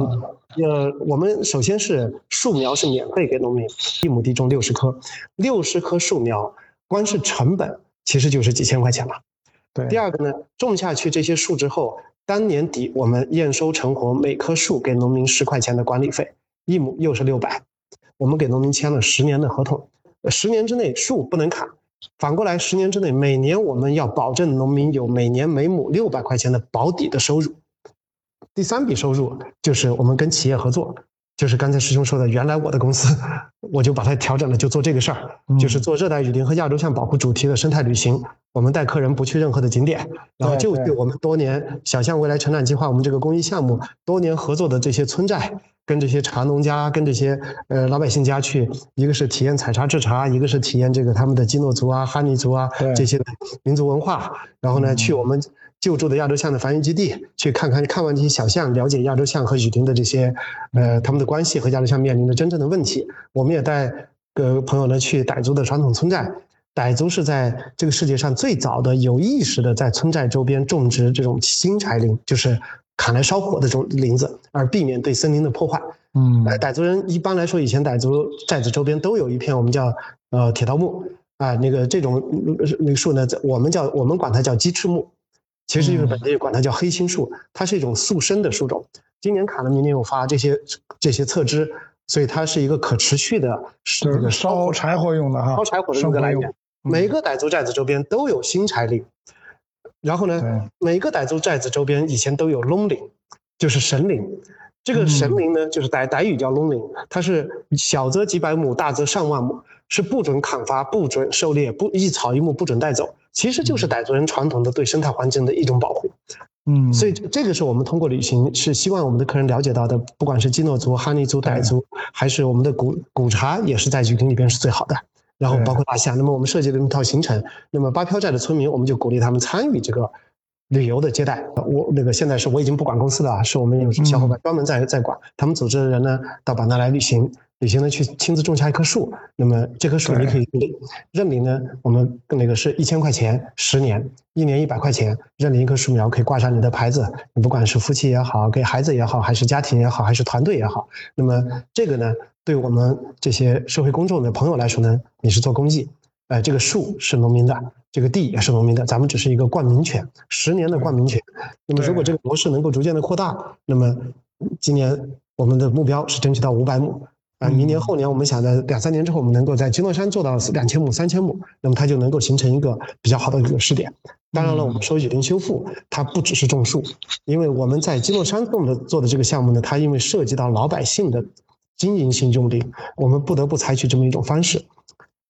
Speaker 1: 呃，我们首先是树苗是免费给农民，一亩地种六十棵，六十棵树苗，光是成本其实就是几千块钱了。
Speaker 2: 对。
Speaker 1: 第二个呢，种下去这些树之后，当年底我们验收成活，每棵树给农民十块钱的管理费，一亩又是六百，我们给农民签了十年的合同，十年之内树不能砍，反过来十年之内每年我们要保证农民有每年每亩六百块钱的保底的收入。第三笔收入就是我们跟企业合作，就是刚才师兄说的，原来我的公司我就把它调整了，就做这个事儿，就是做热带雨林和亚洲象保护主题的生态旅行。我们带客人不去任何的景点，然后就去我们多年小象未来成长计划，我们这个公益项目多年合作的这些村寨，跟这些茶农家，跟这些呃老百姓家去，一个是体验采茶制茶，一个是体验这个他们的基诺族啊、哈尼族啊这些民族文化，然后呢去我们。救助的亚洲象的繁育基地，去看看看完这些小象，了解亚洲象和雨林的这些，呃，他们的关系和亚洲象面临的真正的问题。我们也带个朋友呢去傣族的传统村寨，傣族是在这个世界上最早的有意识的在村寨周边种植这种新柴林，就是砍来烧火的这种林子，而避免对森林的破坏。
Speaker 2: 嗯，
Speaker 1: 傣族人一般来说，以前傣族寨子周边都有一片我们叫呃铁道木啊，那个这种那个树呢，我们叫我们管它叫鸡翅木。其实就是本地管它叫黑心树，它是一种速生的树种。今年砍了，明年又发，这些这些侧枝，所以它是一个可持续的，
Speaker 2: 是个烧柴火用的哈，
Speaker 1: 烧柴火的一个来源。每个傣族寨子周边都有新柴林，然后呢，每个傣族寨子周边以前都有龙林，就是神林。这个神灵呢，就是傣傣语叫龙灵，它是小则几百亩，大则上万亩，是不准砍伐、不准狩猎、不一草一木不准带走。其实就是傣族人传统的对生态环境的一种保护，
Speaker 2: 嗯，
Speaker 1: 所以这个是我们通过旅行是希望我们的客人了解到的，不管是基诺族、哈尼族、傣族，还是我们的古古茶，也是在雨林里边是最好的。然后包括大象，那么我们设计了一套行程，那么八漂寨的村民，我们就鼓励他们参与这个旅游的接待。我那个现在是我已经不管公司了，是我们有小伙伴专门在在管，他们组织的人呢到版纳来旅行。旅行呢，去亲自种下一棵树，那么这棵树你可以认认领呢。我们那个是一千块钱，十年，一年一百块钱，认领一棵树苗可以挂上你的牌子。你不管是夫妻也好，给孩子也好，还是家庭也好，还是团队也好，那么这个呢，对我们这些社会公众的朋友来说呢，你是做公益，呃，这个树是农民的，这个地也是农民的，咱们只是一个冠名权，十年的冠名权。那么如果这个模式能够逐渐的扩大，那么今年我们的目标是争取到五百亩。啊，明年后年，我们想在两三年之后，我们能够在基诺山做到两千亩、三千亩，那么它就能够形成一个比较好的一个试点。当然了，我们说雨林修复，它不只是种树，因为我们在基诺山种的做的这个项目呢，它因为涉及到老百姓的经营性用地，我们不得不采取这么一种方式。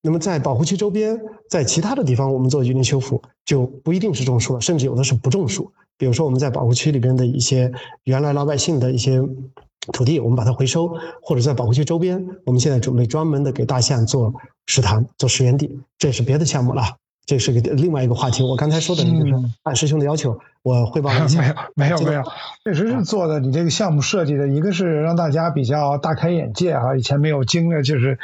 Speaker 1: 那么在保护区周边，在其他的地方，我们做园林修复就不一定是种树了，甚至有的是不种树。比如说我们在保护区里边的一些原来老百姓的一些土地，我们把它回收，或者在保护区周边，我们现在准备专门的给大象做食堂、做食源地，这是别的项目了。这是个另外一个话题。我刚才说的那个按师兄的要求，我汇报一下。
Speaker 2: 没有没有没有，确实是做的。你这个项目设计的一个是让大家比较大开眼界啊，以前没有经历，就是。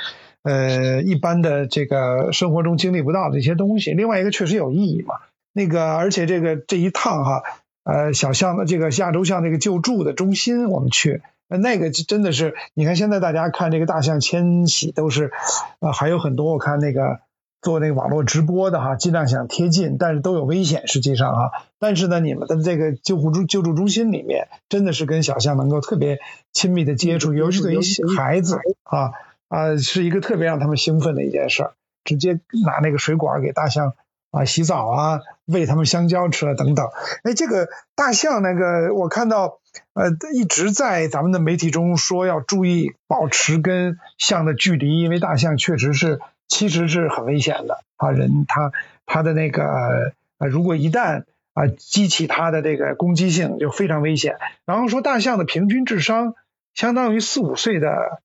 Speaker 2: 呃，一般的这个生活中经历不到的一些东西，另外一个确实有意义嘛。那个，而且这个这一趟哈，呃，小象的这个亚洲象这个救助的中心，我们去，那个真的是，你看现在大家看这个大象迁徙都是，呃，还有很多我看那个做那个网络直播的哈，尽量想贴近，但是都有危险，实际上啊，但是呢，你们的这个救护中救助中心里面，真的是跟小象能够特别亲密的接触，尤其对于孩子啊。啊，是一个特别让他们兴奋的一件事儿，直接拿那个水管给大象啊洗澡啊，喂他们香蕉吃了等等。哎，这个大象那个，我看到呃一直在咱们的媒体中说要注意保持跟象的距离，因为大象确实是其实是很危险的啊，人他他的那个呃，如果一旦啊激起他的这个攻击性，就非常危险。然后说大象的平均智商相当于四五岁的。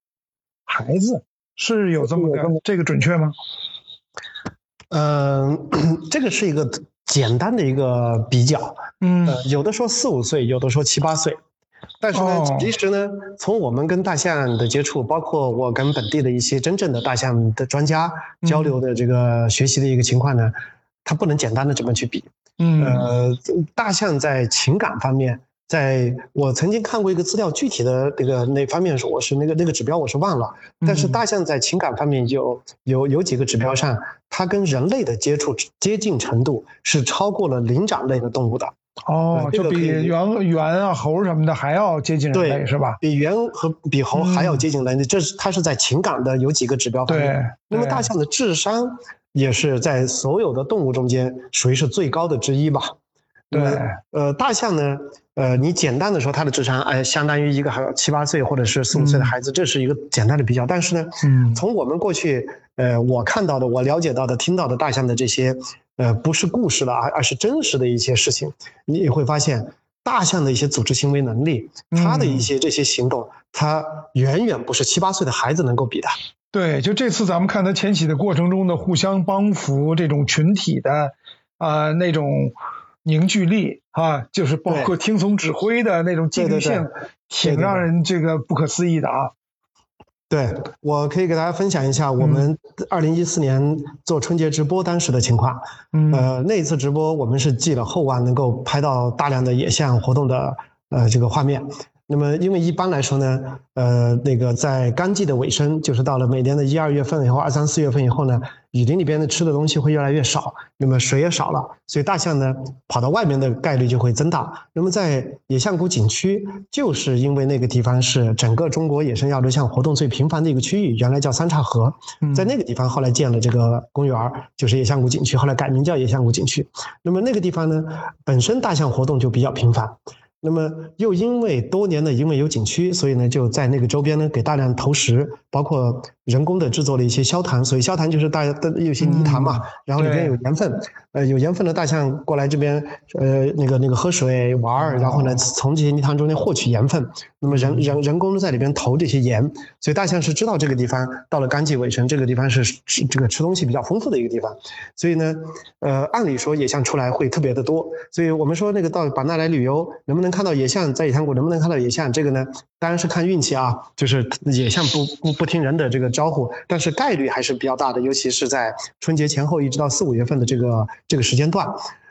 Speaker 2: 孩子是有这么个这个准确吗？
Speaker 1: 嗯，[coughs] 这个是一个简单的一个比较。嗯，有的说四五岁，有的说七八岁。但是呢，其实呢，从我们跟大象的接触，包括我跟本地的一些真正的大象的专家交流的这个学习的一个情况呢，它不能简单的这么去比。嗯，呃，大象在情感方面。在我曾经看过一个资料，具体的那个那方面是我是那个那个指标我是忘了，但是大象在情感方面有有有几个指标上，它跟人类的接触接近程度是超过了灵长类的动物的。
Speaker 2: 哦，就比猿猿啊猴什么的还要接近人类是吧？
Speaker 1: 比猿和比猴还要接近人类，这是它是在情感的有几个指标方面。那么大象的智商也是在所有的动物中间属于是最高的之一吧？
Speaker 2: 对，
Speaker 1: 呃，大象呢？呃，你简单的说，他的智商，哎，相当于一个还七八岁或者是四五岁的孩子，这是一个简单的比较。但是呢，嗯，从我们过去，呃，我看到的、我了解到的、听到的大象的这些，呃，不是故事了，而而是真实的一些事情，你也会发现，大象的一些组织行为能力，它的一些这些行动，它远远不是七八岁的孩子能够比的。
Speaker 2: 对，就这次咱们看它迁徙的过程中的互相帮扶，这种群体的，啊，那种。凝聚力啊，就是包括听从指挥的那种纪律性，挺让人这个不可思议的啊。
Speaker 1: 对，我可以给大家分享一下我们二零一四年做春节直播当时的情况。呃，那一次直播我们是寄了厚望，能够拍到大量的野象活动的呃这个画面。那么，因为一般来说呢，呃，那个在干季的尾声，就是到了每年的一二月份以后，二三四月份以后呢，雨林里边的吃的东西会越来越少，那么水也少了，所以大象呢跑到外面的概率就会增大。那么在野象谷景区，就是因为那个地方是整个中国野生亚洲象活动最频繁的一个区域，原来叫三岔河，在那个地方后来建了这个公园，就是野象谷景区，后来改名叫野象谷景区。那么那个地方呢，本身大象活动就比较频繁。那么又因为多年的因为有景区，所以呢就在那个周边呢给大量投食，包括人工的制作了一些消潭，所以消潭就是大家的有些泥潭嘛，然后里面有盐分，呃有盐分的大象过来这边，呃那个那个喝水玩儿，然后呢从这些泥潭中间获取盐分，那么人人人工在里边投这些盐，所以大象是知道这个地方到了干季尾声，这个地方是吃这个吃东西比较丰富的一个地方，所以呢，呃按理说野象出来会特别的多，所以我们说那个到版纳来旅游能不能？看到野象在野象谷能不能看到野象？这个呢，当然是看运气啊。就是野象不不不听人的这个招呼，但是概率还是比较大的，尤其是在春节前后一直到四五月份的这个这个时间段。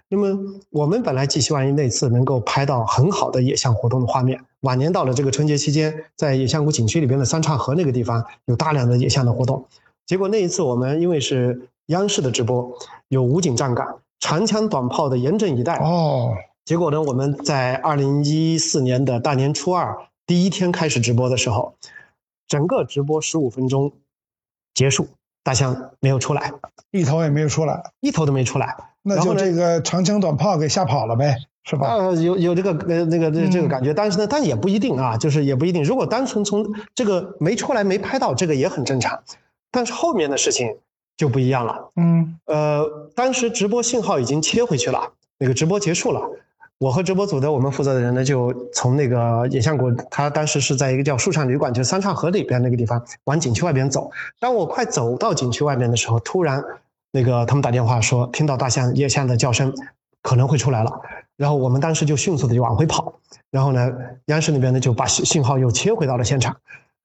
Speaker 1: 那么我们本来寄希望于那次能够拍到很好的野象活动的画面。晚年到了这个春节期间，在野象谷景区里边的三岔河那个地方有大量的野象的活动。结果那一次我们因为是央视的直播，有武警站岗，长枪短炮的严阵以待。哦。结果呢？我们在二零一四年的大年初二第一天开始直播的时候，整个直播十五分钟结束，大象没有出来，
Speaker 2: 一头也没有出来，
Speaker 1: 一头都没出来。
Speaker 2: 那就这个长枪短炮给吓跑了呗，是吧？
Speaker 1: 呃，有有这个呃那个这这个感觉，但是呢，但也不一定啊，就是也不一定。如果单纯从这个没出来没拍到，这个也很正常。但是后面的事情就不一样了。
Speaker 2: 嗯，
Speaker 1: 呃，当时直播信号已经切回去了，那个直播结束了。我和直播组的我们负责的人呢，就从那个野象谷，他当时是在一个叫树上旅馆，就是三岔河里边那个地方，往景区外边走。当我快走到景区外面的时候，突然那个他们打电话说，听到大象、野象的叫声，可能会出来了。然后我们当时就迅速的就往回跑。然后呢，央视那边呢就把信信号又切回到了现场。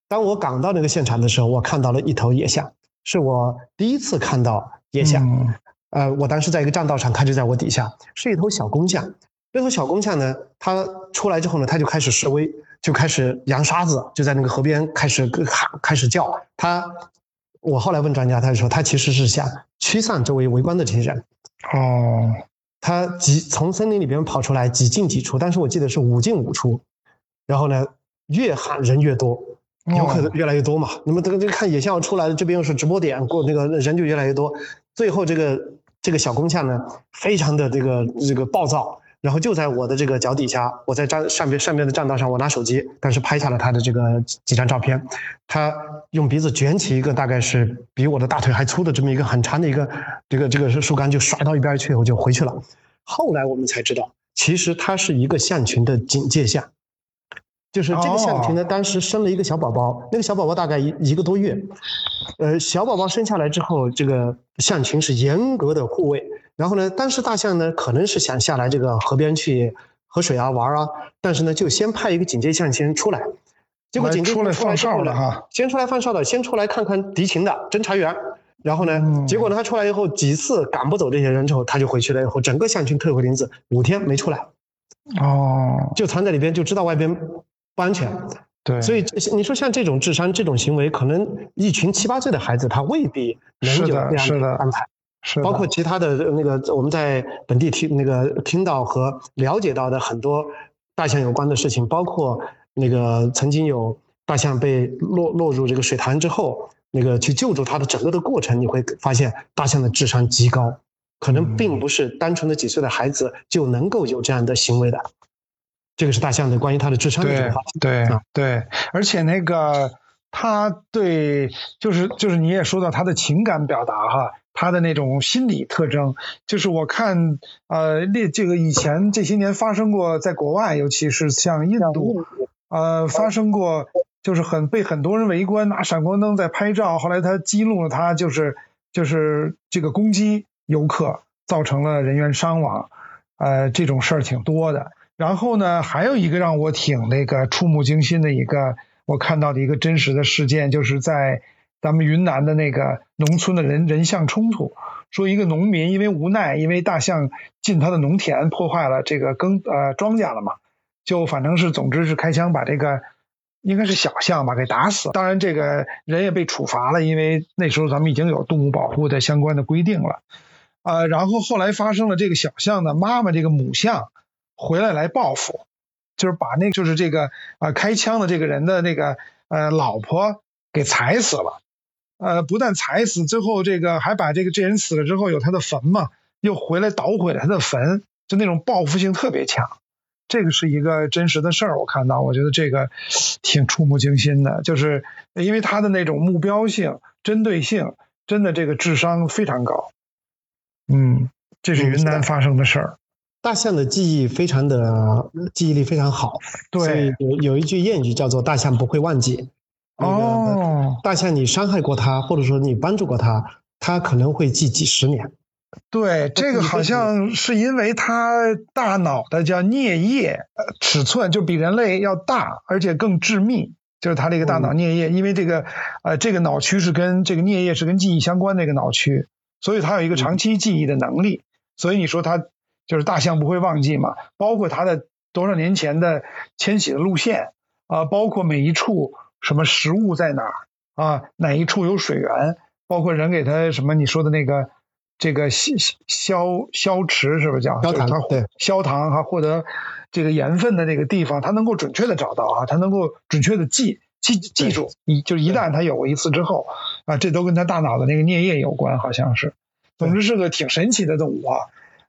Speaker 1: 当我赶到那个现场的时候，我看到了一头野象，是我第一次看到野象。呃，我当时在一个栈道上，它就在我底下，是一头小公象。那头小公象呢，它出来之后呢，它就开始示威，就开始扬沙子，就在那个河边开始喊，开始叫。它，我后来问专家，他就说，他其实是想驱散周围围观的这些人。
Speaker 2: 哦，
Speaker 1: 它几从森林里边跑出来，几进几出，但是我记得是五进五出。然后呢，越喊人越多。游客越来越多嘛，那么这个这个看野象要出来了，这边又是直播点，过那个人就越来越多。最后这个这个小公象呢，非常的这个这个暴躁，然后就在我的这个脚底下，我在站上边上边的栈道上，我拿手机，但是拍下了他的这个几张照片。他用鼻子卷起一个大概是比我的大腿还粗的这么一个很长的一个这个这个树干，就甩到一边去，我就回去了。后来我们才知道，其实它是一个象群的警戒象。就是这个象群呢，当时生了一个小宝宝，那个小宝宝大概一一个多月，呃，小宝宝生下来之后，这个象群是严格的护卫。然后呢，当时大象呢可能是想下来这个河边去喝水啊玩啊，但是呢就先派一个警戒象先出来，结果警戒
Speaker 2: 出来放哨的哈，
Speaker 1: 先出来放哨的，先出来看看敌情的侦查员。然后呢，结果呢他出来以后几次赶不走这些人之后，他就回去了。以后整个象群退回林子，五天没出来，
Speaker 2: 哦，
Speaker 1: 就藏在里边，就知道外边。不安全，
Speaker 2: 对，
Speaker 1: 所以你说像这种智商、这种行为，可能一群七八岁的孩子他未必能有这样的安排，
Speaker 2: 是
Speaker 1: 包括其他的。那个我们在本地听那个听到和了解到的很多大象有关的事情，包括那个曾经有大象被落落入这个水潭之后，那个去救助它的整个的过程，你会发现大象的智商极高，可能并不是单纯的。几岁的孩子就能够有这样的行为的。这个是大象的关于它的智商的这个话
Speaker 2: 题，对对，而且那个他对，就是就是你也说到他的情感表达哈，他的那种心理特征，就是我看呃列这个以前这些年发生过在国外，尤其是像印度，呃发生过就是很被很多人围观拿闪光灯在拍照，后来他激怒了他，就是就是这个攻击游客，造成了人员伤亡，呃这种事儿挺多的。然后呢，还有一个让我挺那个触目惊心的一个，我看到的一个真实的事件，就是在咱们云南的那个农村的人人象冲突。说一个农民因为无奈，因为大象进他的农田，破坏了这个耕呃庄稼了嘛，就反正是总之是开枪把这个应该是小象吧给打死。当然这个人也被处罚了，因为那时候咱们已经有动物保护的相关的规定了。呃，然后后来发生了这个小象的妈妈这个母象。回来来报复，就是把那就是这个呃开枪的这个人的那个呃老婆给踩死了，呃不但踩死，最后这个还把这个这人死了之后有他的坟嘛，又回来捣毁了他的坟，就那种报复性特别强。这个是一个真实的事儿，我看到，我觉得这个挺触目惊心的，就是因为他的那种目标性、针对性，真的这个智商非常高。嗯，这是云南发生的事儿。
Speaker 1: 大象的记忆非常的记忆力非常好，
Speaker 2: 对，
Speaker 1: 有有一句谚语叫做“大象不会忘记”。
Speaker 2: 哦，
Speaker 1: 大象你伤害过它，或者说你帮助过它，它可能会记几十年。
Speaker 2: 对，这个好像是因为它大脑的叫颞叶尺寸就比人类要大，而且更致密，就是它这个大脑颞叶，因为这个呃这个脑区是跟这个颞叶是跟记忆相关的一个脑区，所以它有一个长期记忆的能力。所以你说它。就是大象不会忘记嘛，包括它的多少年前的迁徙的路线啊，包括每一处什么食物在哪儿啊，哪一处有水源，包括人给他什么你说的那个这个消消消池是不是叫
Speaker 1: 消糖？对，
Speaker 2: 消糖哈，获得这个盐分的那个地方，他能够准确的找到啊，他能够准确的记记记住，一就一旦他有过一次之后啊，这都跟他大脑的那个颞叶有关，好像是，总之是个挺神奇的动物啊。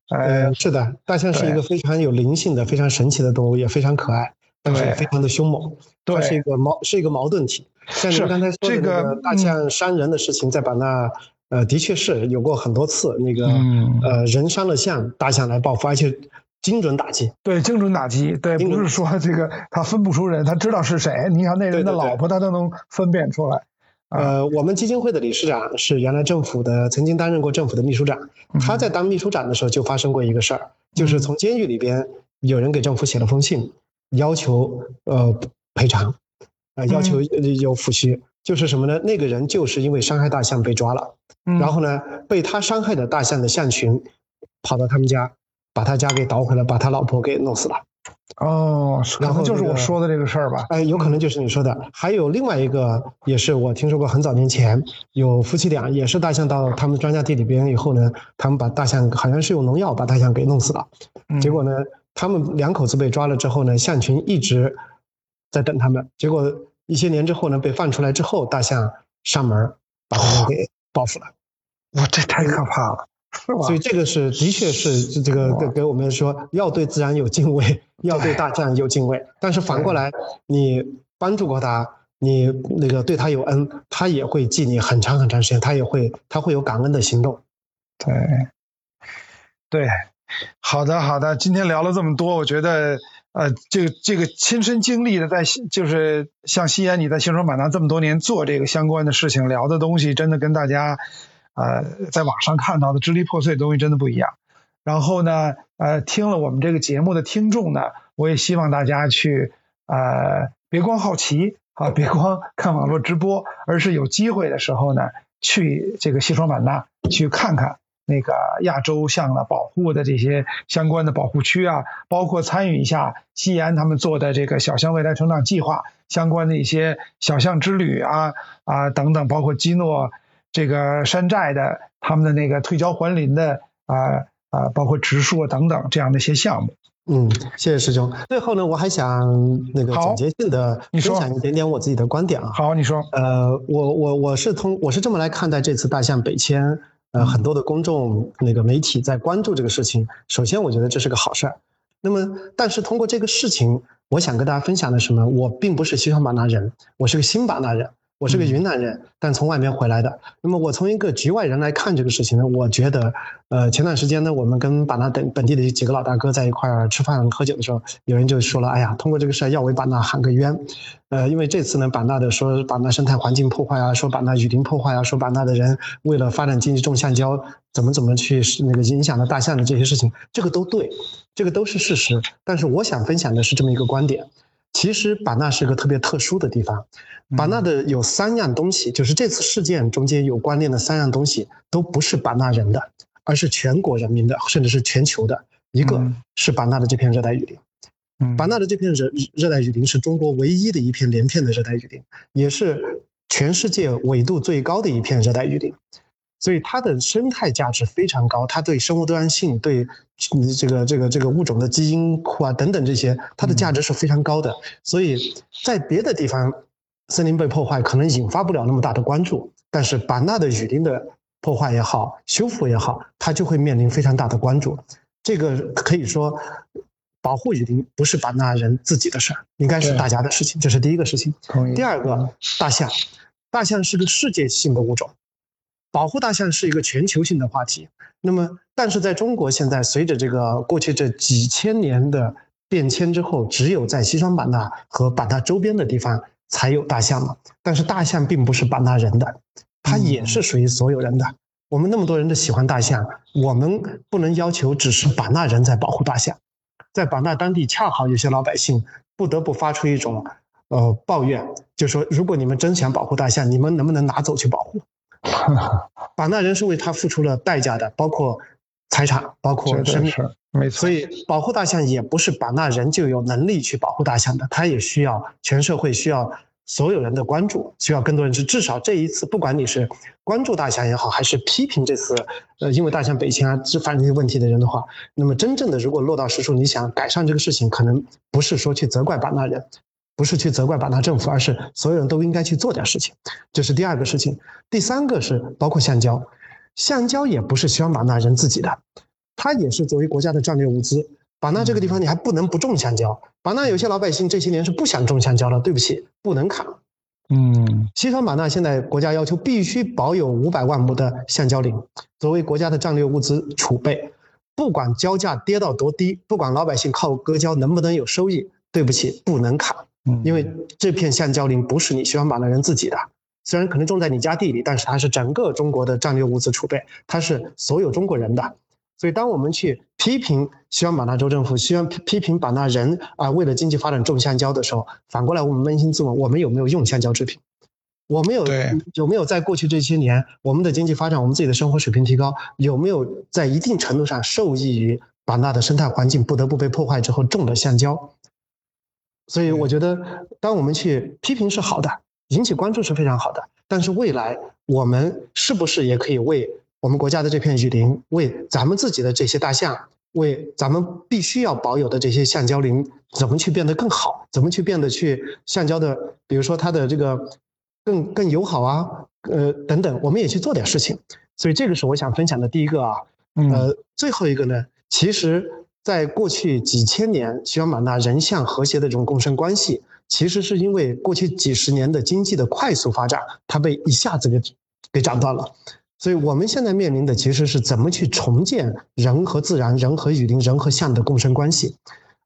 Speaker 2: 呃，
Speaker 1: 是的，大象是一个非常有灵性的、非常神奇的动物，也非常可爱，但是也非常的凶猛。
Speaker 2: 对，
Speaker 1: 是一个矛，是一个矛盾体。像您刚才说的那个大象伤人的事情，在版纳，呃，的确是有过很多次，那个呃，人伤了象，大象来报复，而且精准打击。
Speaker 2: 对，精准打击。对，不是说这个他分不出人，他知道是谁。你看那人的老婆，他都能分辨出来。
Speaker 1: 呃，我们基金会的理事长是原来政府的，曾经担任过政府的秘书长。他在当秘书长的时候就发生过一个事儿，就是从监狱里边有人给政府写了封信，要求呃赔偿，呃要求有抚恤，就是什么呢？那个人就是因为伤害大象被抓了，然后呢被他伤害的大象的象群跑到他们家，把他家给捣毁了，把他老婆给弄死了。
Speaker 2: 哦，可能就是我说的这个事儿吧？
Speaker 1: 哎，有可能就是你说的。还有另外一个，也是我听说过，很早年前有夫妻俩，也是大象到他们庄稼地里边以后呢，他们把大象好像是用农药把大象给弄死了。结果呢，他们两口子被抓了之后呢，象群一直在等他们。结果一些年之后呢，被放出来之后，大象上门把他们给报复了。
Speaker 2: 哇，这太可怕了！
Speaker 1: 所以这个是的确是这个给给我们说要对自然有敬畏，[laughs] 要对大象有敬畏。但是反过来，你帮助过他，你那个对他有恩，他也会记你很长很长时间，他也会他会有感恩的行动。
Speaker 2: 对，对，好的好的，今天聊了这么多，我觉得呃，这个这个亲身经历的，在就是像西安你在西双版纳这么多年做这个相关的事情，聊的东西真的跟大家。呃，在网上看到的支离破碎的东西真的不一样。然后呢，呃，听了我们这个节目的听众呢，我也希望大家去，呃，别光好奇啊，别光看网络直播，而是有机会的时候呢，去这个西双版纳去看看那个亚洲象的保护的这些相关的保护区啊，包括参与一下西安他们做的这个小象未来成长计划相关的一些小象之旅啊啊等等，包括基诺。这个山寨的，他们的那个退郊还林的啊啊，包括植树啊等等这样的一些项目。
Speaker 1: 嗯，谢谢师兄。最后呢，我还想那个总结性的分享一点点我自己的观点啊。
Speaker 2: 好，你说。
Speaker 1: 呃，我我我是通我是这么来看待这次大象北迁，呃，很多的公众那个媒体在关注这个事情。首先，我觉得这是个好事儿。那么，但是通过这个事情，我想跟大家分享的什么？我并不是西双版纳人，我是个新版纳人。我是个云南人，但从外面回来的。那么我从一个局外人来看这个事情呢，我觉得，呃，前段时间呢，我们跟版纳等本地的几个老大哥在一块儿吃饭喝酒的时候，有人就说了，哎呀，通过这个事儿要为版纳喊个冤，呃，因为这次呢，版纳的说版纳生态环境破坏啊，说版纳雨林破坏啊，说版纳的人为了发展经济种橡胶，怎么怎么去那个影响了大象的这些事情，这个都对，这个都是事实。但是我想分享的是这么一个观点。其实版纳是个特别特殊的地方，版纳的有三样东西，就是这次事件中间有关联的三样东西，都不是版纳人的，而是全国人民的，甚至是全球的。一个是版纳的这片热带雨林，版纳的这片热热带雨林是中国唯一的一片连片的热带雨林，也是全世界纬度最高的一片热带雨林。所以它的生态价值非常高，它对生物多样性、对这个这个这个物种的基因库啊等等这些，它的价值是非常高的。所以在别的地方，森林被破坏可能引发不了那么大的关注，但是版纳的雨林的破坏也好、修复也好，它就会面临非常大的关注。这个可以说，保护雨林不是版纳人自己的事儿，应该是大家的事情。这是第一个事情。第二个，大象，大象是个世界性的物种。保护大象是一个全球性的话题，那么，但是在中国现在，随着这个过去这几千年的变迁之后，只有在西双版纳和版纳周边的地方才有大象嘛。但是大象并不是版纳人的，它也是属于所有人的。我们那么多人都喜欢大象，我们不能要求只是版纳人在保护大象，在版纳当地恰好有些老百姓不得不发出一种呃抱怨，就说如果你们真想保护大象，你们能不能拿走去保护？[laughs] 版纳人是为他付出了代价的，包括财产，包括生命，
Speaker 2: 没错。
Speaker 1: 所以保护大象也不是把纳人就有能力去保护大象的，他也需要全社会需要所有人的关注，需要更多人去。至少这一次，不管你是关注大象也好，还是批评这次呃因为大象北迁啊这发生这些问题的人的话，那么真正的如果落到实处，你想改善这个事情，可能不是说去责怪把纳人。不是去责怪版纳政府，而是所有人都应该去做点事情，这是第二个事情。第三个是包括橡胶，橡胶也不是西双版纳人自己的，它也是作为国家的战略物资。版纳这个地方你还不能不种橡胶。版纳有些老百姓这些年是不想种橡胶了，对不起，不能砍。
Speaker 2: 嗯，
Speaker 1: 西双版纳现在国家要求必须保有五百万亩的橡胶林，作为国家的战略物资储备。不管胶价跌到多低，不管老百姓靠割胶能不能有收益，对不起，不能砍。因为这片橡胶林不是你西双版纳人自己的，虽然可能种在你家地里，但是它是整个中国的战略物资储备，它是所有中国人的。所以，当我们去批评西双版纳州政府，希望批批评版纳人啊，为了经济发展种橡胶的时候，反过来我们扪心自问，我们有没有用橡胶制品？我们有有没有在过去这些年，我们的经济发展，我们自己的生活水平提高，有没有在一定程度上受益于版纳的生态环境不得不被破坏之后种的橡胶？所以，我觉得，当我们去批评是好的，引起关注是非常好的，但是未来我们是不是也可以为？我们国家的这片雨林，为咱们自己的这些大象，为咱们必须要保有的这些橡胶林，怎么去变得更好？怎么去变得去橡胶的，比如说它的这个更更友好啊，呃等等，我们也去做点事情。所以这个是我想分享的第一个啊。呃，最后一个呢，其实在过去几千年，西双版纳人象和谐的这种共生关系，其实是因为过去几十年的经济的快速发展，它被一下子给给斩断了。所以我们现在面临的其实是怎么去重建人和自然、人和雨林、人和象的共生关系，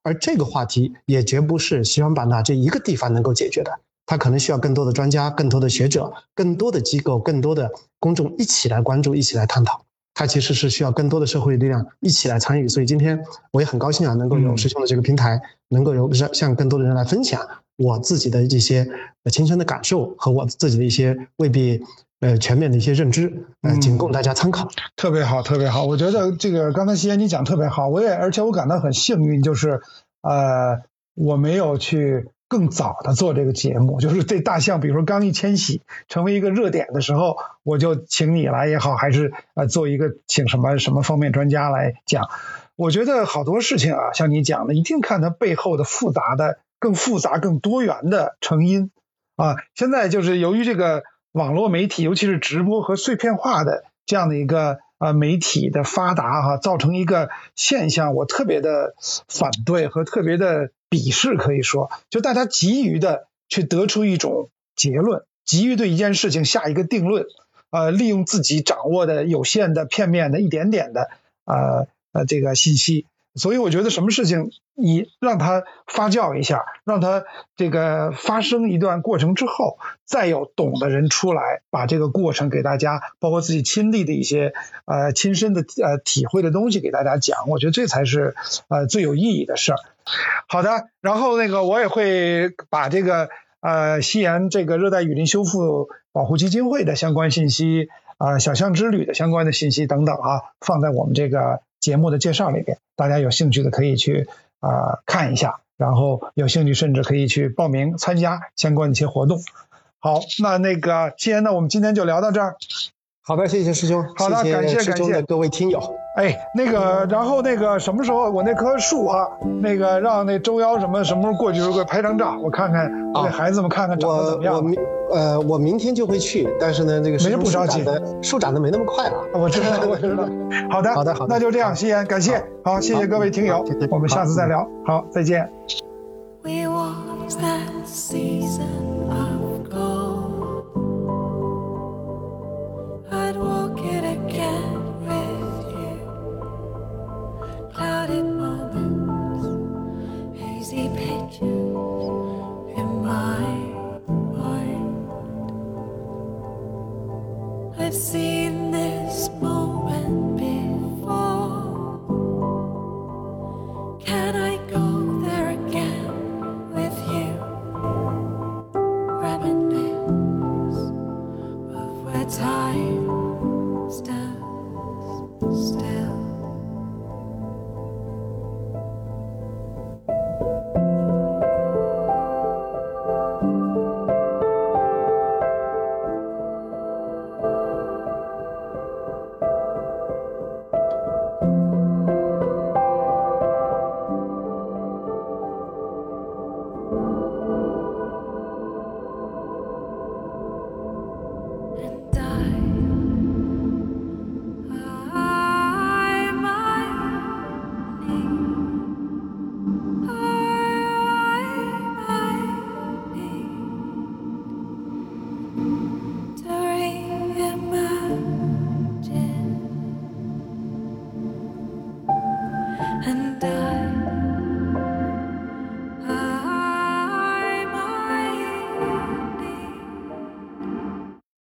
Speaker 1: 而这个话题也绝不是西双版纳这一个地方能够解决的，它可能需要更多的专家、更多的学者、更多的机构、更多的公众一起来关注、一起来探讨。它其实是需要更多的社会力量一起来参与。所以今天我也很高兴啊，能够有师兄的这个平台，能够有向向更多的人来分享我自己的这些亲身的感受和我自己的一些未必。呃，全面的一些认知，呃，仅供大家参考。
Speaker 2: 特别好，特别好。我觉得这个刚才西安你讲特别好，我也而且我感到很幸运，就是呃，我没有去更早的做这个节目，就是对大象，比如说刚一迁徙成为一个热点的时候，我就请你来也好，还是呃做一个请什么什么方面专家来讲。我觉得好多事情啊，像你讲的，一定看它背后的复杂的、更复杂、更多元的成因啊。现在就是由于这个。网络媒体，尤其是直播和碎片化的这样的一个呃媒体的发达哈，造成一个现象，我特别的反对和特别的鄙视，可以说，就大家急于的去得出一种结论，急于对一件事情下一个定论，呃，利用自己掌握的有限的、片面的、一点点的呃呃这个信息。所以我觉得什么事情你让它发酵一下，让它这个发生一段过程之后，再有懂的人出来把这个过程给大家，包括自己亲历的一些呃亲身的呃体会的东西给大家讲，我觉得这才是呃最有意义的事儿。好的，然后那个我也会把这个呃西岩这个热带雨林修复保护基金会的相关信息啊小象之旅的相关的信息等等啊放在我们这个。节目的介绍里边，大家有兴趣的可以去啊看一下，然后有兴趣甚至可以去报名参加相关的一些活动。好，那那个既然呢，我们今天就聊到这儿。
Speaker 1: 好的，谢谢师兄。
Speaker 2: 好的，感谢感谢
Speaker 1: 各位听友。
Speaker 2: 哎，那个，然后那个什么时候我那棵树啊，那个让那周幺什么什么时候过去时候给拍张照，我看看，给孩子们看看长得怎么样。
Speaker 1: 我明呃，我明天就会去，但是呢，这个
Speaker 2: 没不着急
Speaker 1: 的，树长得没那么快啊。
Speaker 2: 我知道，我知道。[laughs] 好的，
Speaker 1: 好的，好的，
Speaker 2: 那就这样，夕颜，感谢，好，谢谢各位听友，我们下次再聊，好，再见。We that season. see